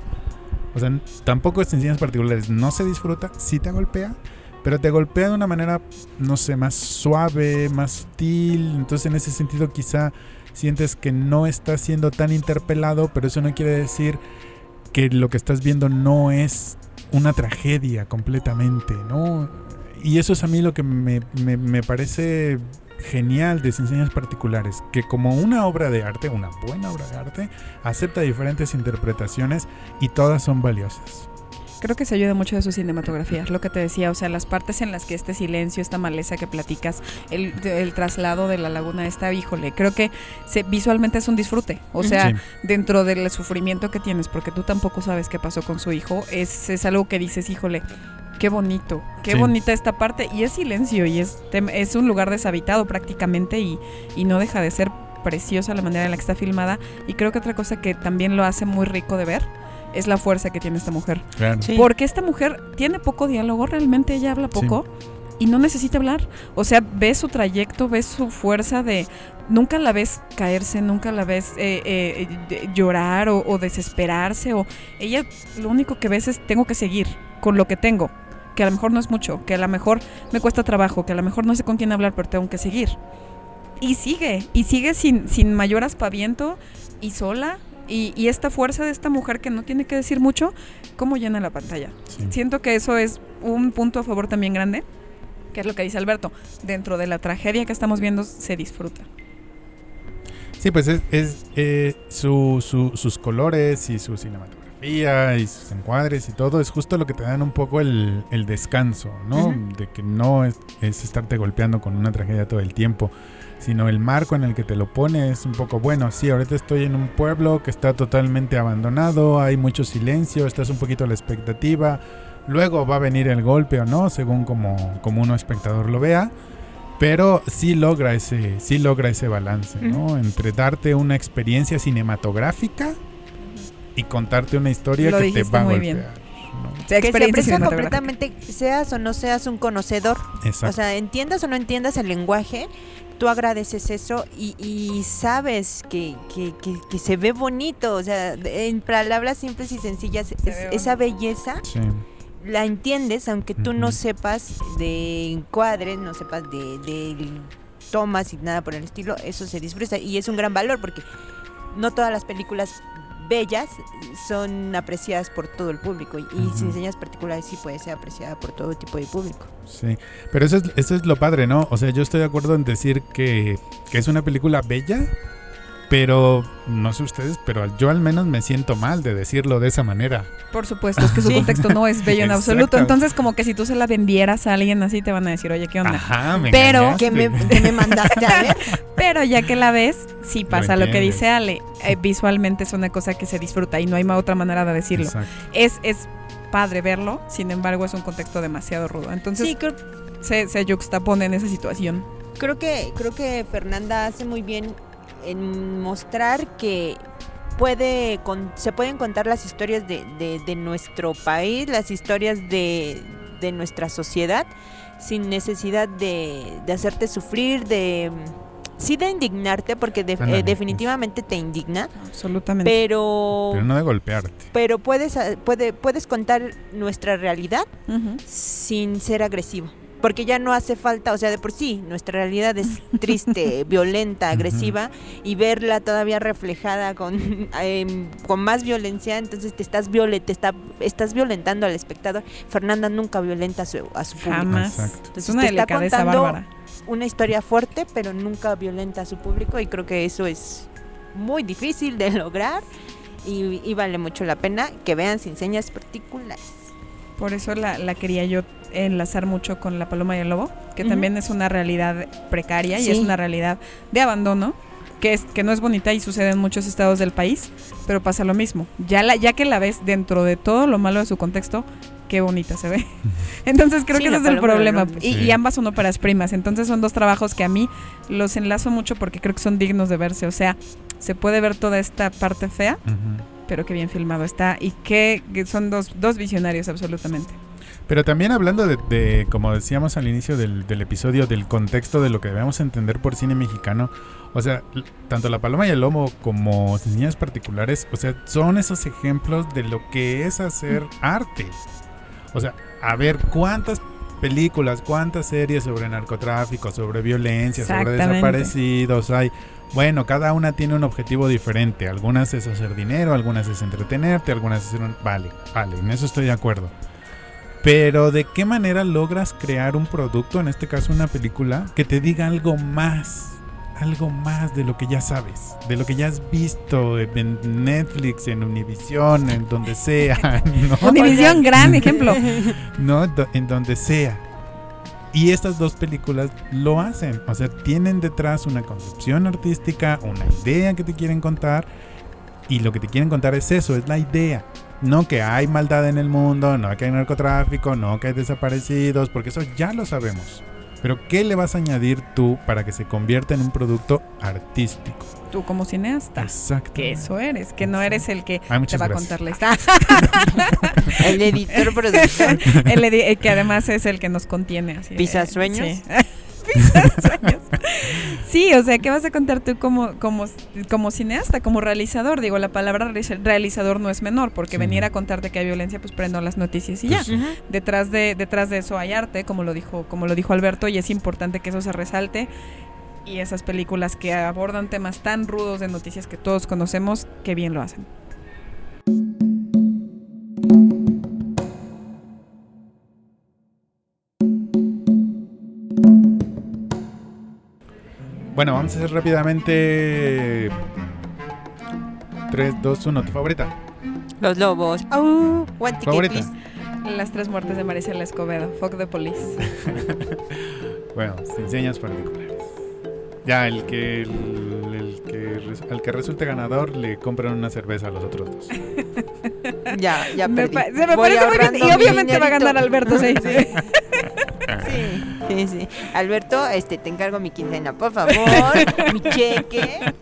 O sea, tampoco es en particulares, no se disfruta, sí te golpea, pero te golpea de una manera, no sé, más suave, más sutil. Entonces, en ese sentido, quizá sientes que no estás siendo tan interpelado, pero eso no quiere decir que lo que estás viendo no es una tragedia completamente, ¿no? Y eso es a mí lo que me, me, parece genial de enseñas particulares, que como una obra de arte, una buena obra de arte, acepta diferentes interpretaciones y todas son valiosas. Creo que se ayuda mucho de su cinematografía, lo que te decía, o sea, las partes en las que este silencio, esta maleza que platicas, el, traslado de la laguna esta, híjole, creo que se, visualmente es un disfrute, o sea, dentro del sufrimiento que tienes, porque tú tampoco sabes qué pasó con su hijo, es, es algo que dices, híjole, qué bonito, qué bonita esta parte, y es silencio, y es, es un lugar deshabitado prácticamente, y, y no deja de ser preciosa la manera en la que está filmada, y creo que otra cosa que también lo hace muy rico de ver, es la fuerza que tiene esta mujer. Porque esta mujer tiene poco diálogo, realmente ella habla poco. Y no necesita hablar. O sea, ves su trayecto, ves su fuerza de... Nunca la ves caerse, nunca la ves eh, eh, llorar o, o, desesperarse. O ella lo único que ves es tengo que seguir con lo que tengo. Que a lo mejor no es mucho, que a lo mejor me cuesta trabajo, que a lo mejor no sé con quién hablar, pero tengo que seguir. Y sigue, y sigue sin, sin mayor aspaviento y sola y, esta fuerza de esta mujer que no tiene que decir mucho, ¿cómo llena la pantalla? Siento que eso es un punto a favor también grande, que es lo que dice Alberto. Dentro de la tragedia que estamos viendo se disfruta. Sí, pues es, eh, sus colores y su cinematografía y sus encuadres y todo es justo lo que te dan un poco el, descanso, ¿no? De que no es, es estarte golpeando con una tragedia todo el tiempo sino el marco en el que te lo pone es un poco bueno. Sí, ahorita estoy en un pueblo que está totalmente abandonado, hay mucho silencio, estás un poquito a la expectativa. Luego va a venir el golpe o no, según como, como uno espectador lo vea. Pero sí logra ese, sí logra ese balance, ¿no? Entre darte una experiencia cinematográfica y contarte una historia que te va a golpear. Se que completamente, seas o no seas un conocedor. O sea, entiendas o no entiendas el lenguaje, tú agradeces eso y, sabes que, se ve bonito, o sea, en palabras simples y sencillas, esa belleza la entiendes, aunque tú no sepas de encuadres, no sepas de, tomas y nada por el estilo, eso se disfruta y es un gran valor porque no todas las películas bellas son apreciadas por todo el público y, sin señas particulares sí puede ser apreciada por todo tipo de público. Sí, pero eso es, eso es lo padre, ¿no? O sea, yo estoy de acuerdo en decir que, que es una película bella, pero no sé ustedes, pero yo al menos me siento mal de decirlo de esa manera. Por supuesto, es que su [LAUGHS] contexto no es bello en [LAUGHS] absoluto. Entonces, como que si tú se la vendieras a alguien así, te van a decir, oye, ¿qué onda? Ajá, me pero que me, me, mandaste a ver. [LAUGHS] pero ya que la ves, sí pasa lo, que dice Ale. Eh, visualmente es una cosa que se disfruta y no hay otra manera de decirlo. Es, es padre verlo, sin embargo, es un contexto demasiado rudo. Entonces, se, se juxtapone en esa situación. Creo que, creo que Fernanda hace muy bien en mostrar que puede se pueden contar las historias de, de, nuestro país, las historias de, de, nuestra sociedad, sin necesidad de, hacerte sufrir, de sí de indignarte, porque eh, definitivamente te indigna. Absolutamente. Pero, pero no de golpearte. Pero puedes, puede, puedes contar nuestra realidad sin ser agresivo porque ya no hace falta, o sea, de por sí, nuestra realidad es triste, [LAUGHS] violenta, agresiva, y verla todavía reflejada con, em, con más violencia, entonces te estás, te está, estás violentando al espectador. Fernanda nunca violenta a su, a su público. Jamás. es una te está contando una historia fuerte, pero nunca violenta a su público, y creo que eso es muy difícil de lograr, y, y vale mucho la pena que vean sin señas particulares. Por eso la, la quería yo enlazar mucho con La Paloma y el Lobo, que también es una realidad precaria y es una realidad de abandono, que, es, que no es bonita y sucede en muchos estados del país, pero pasa lo mismo. Ya, la, ya que la ves dentro de todo lo malo de su contexto, qué bonita se ve. [LAUGHS] Entonces creo que ese es el problema. Y, ambas son óperas primas. Entonces son dos trabajos que a mí los enlazo mucho porque creo que son dignos de verse. O sea, se puede ver toda esta parte fea, pero qué bien filmado está y que, son dos, dos visionarios absolutamente. Pero también hablando de, como decíamos al inicio del, del, episodio, del contexto de lo que debemos entender por cine mexicano, o sea, tanto La Paloma y el Lomo como Niñas Particulares, o sea, son esos ejemplos de lo que es hacer arte. O sea, a ver cuántas películas, cuántas series sobre narcotráfico, sobre violencia, sobre desaparecidos hay. Bueno, cada una tiene un objetivo diferente. Algunas es hacer dinero, algunas es entretenerte, algunas es un... Vale, vale, en eso estoy de acuerdo. Pero ¿de qué manera logras crear un producto, en este caso una película, que te diga algo más? Algo más de lo que ya sabes, de lo que ya has visto en Netflix, en Univision, en donde sea. [LAUGHS] ¿no? Univision, gran ejemplo. [LAUGHS] no, en donde sea. Y estas dos películas lo hacen. O sea, tienen detrás una concepción artística, una idea que te quieren contar. Y lo que te quieren contar es eso, es la idea. No que hay maldad en el mundo, no que hay narcotráfico, no que hay desaparecidos, porque eso ya lo sabemos. Pero ¿qué le vas a añadir tú para que se convierta en un producto artístico? Tú como cineasta. Exacto. Que eso eres, que no eres el que te va a contar la [LAUGHS] historia. [LAUGHS] el editor productor. el que además es el que nos contiene. Así, ¿Pisa sueños? sí, [LAUGHS] o sea, ¿qué vas a contar tú como, como, como cineasta, como realizador? Digo, la palabra realizador no es menor, porque venir a contarte que hay violencia, pues prendo las noticias y ya. Pues, detrás, de, detrás de eso hay arte, como lo, dijo, como lo dijo Alberto, y es importante que eso se resalte. Y esas películas que abordan temas tan rudos de noticias que todos conocemos, que bien lo hacen. Bueno, vamos a hacer rápidamente 3, 2, 1. ¿Tu favorita? Los lobos. Uh, ¿Favorita? Las tres muertes de Maricela Escobedo. Fuck the police. [LAUGHS] bueno, sin señas particulares. Ya, el que, el, que al que resulte ganador le compran una cerveza a los otros dos. [LAUGHS] ya, ya perdí. se me parece muy bien. Y obviamente va a ganar Alberto, sí. sí. [LAUGHS] Sí, sí. Alberto, este, te encargo mi quincena, por favor. mi cheque.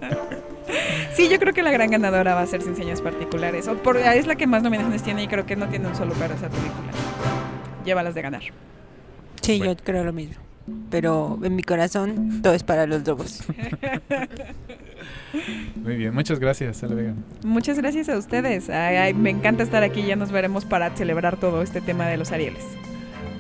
Sí, yo creo que la gran ganadora va a ser Sin Señas Particulares. O por, es la que más nominaciones tiene y creo que no tiene un solo lugar esa película. Llévalas de ganar. Sí, yo creo lo mismo. Pero en mi corazón todo es para los lobos. Muy bien, muchas gracias, Vega. Muchas gracias a ustedes. me encanta estar aquí. Ya nos veremos para celebrar todo este tema de los Arieles.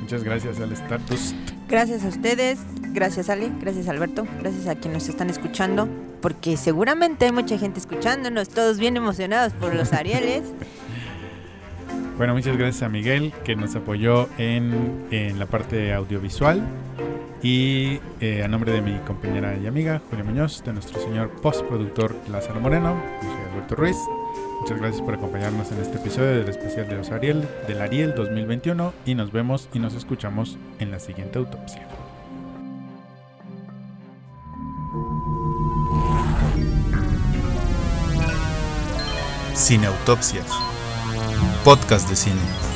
Muchas gracias al Status. Gracias a ustedes, gracias Ale, gracias Alberto, gracias a quienes nos están escuchando, porque seguramente hay mucha gente escuchándonos, todos bien emocionados por los Arieles. [LAUGHS] Bueno, muchas gracias a Miguel que nos apoyó en, la parte audiovisual y eh, a nombre de mi compañera y amiga Julia Muñoz, de nuestro señor postproductor Lázaro Moreno, yo soy Alberto Ruiz. Muchas gracias por acompañarnos en este episodio del especial de los Ariel, del Ariel 2021 y nos vemos y nos escuchamos en la siguiente autopsia. Cineautopsias. Podcast de cine.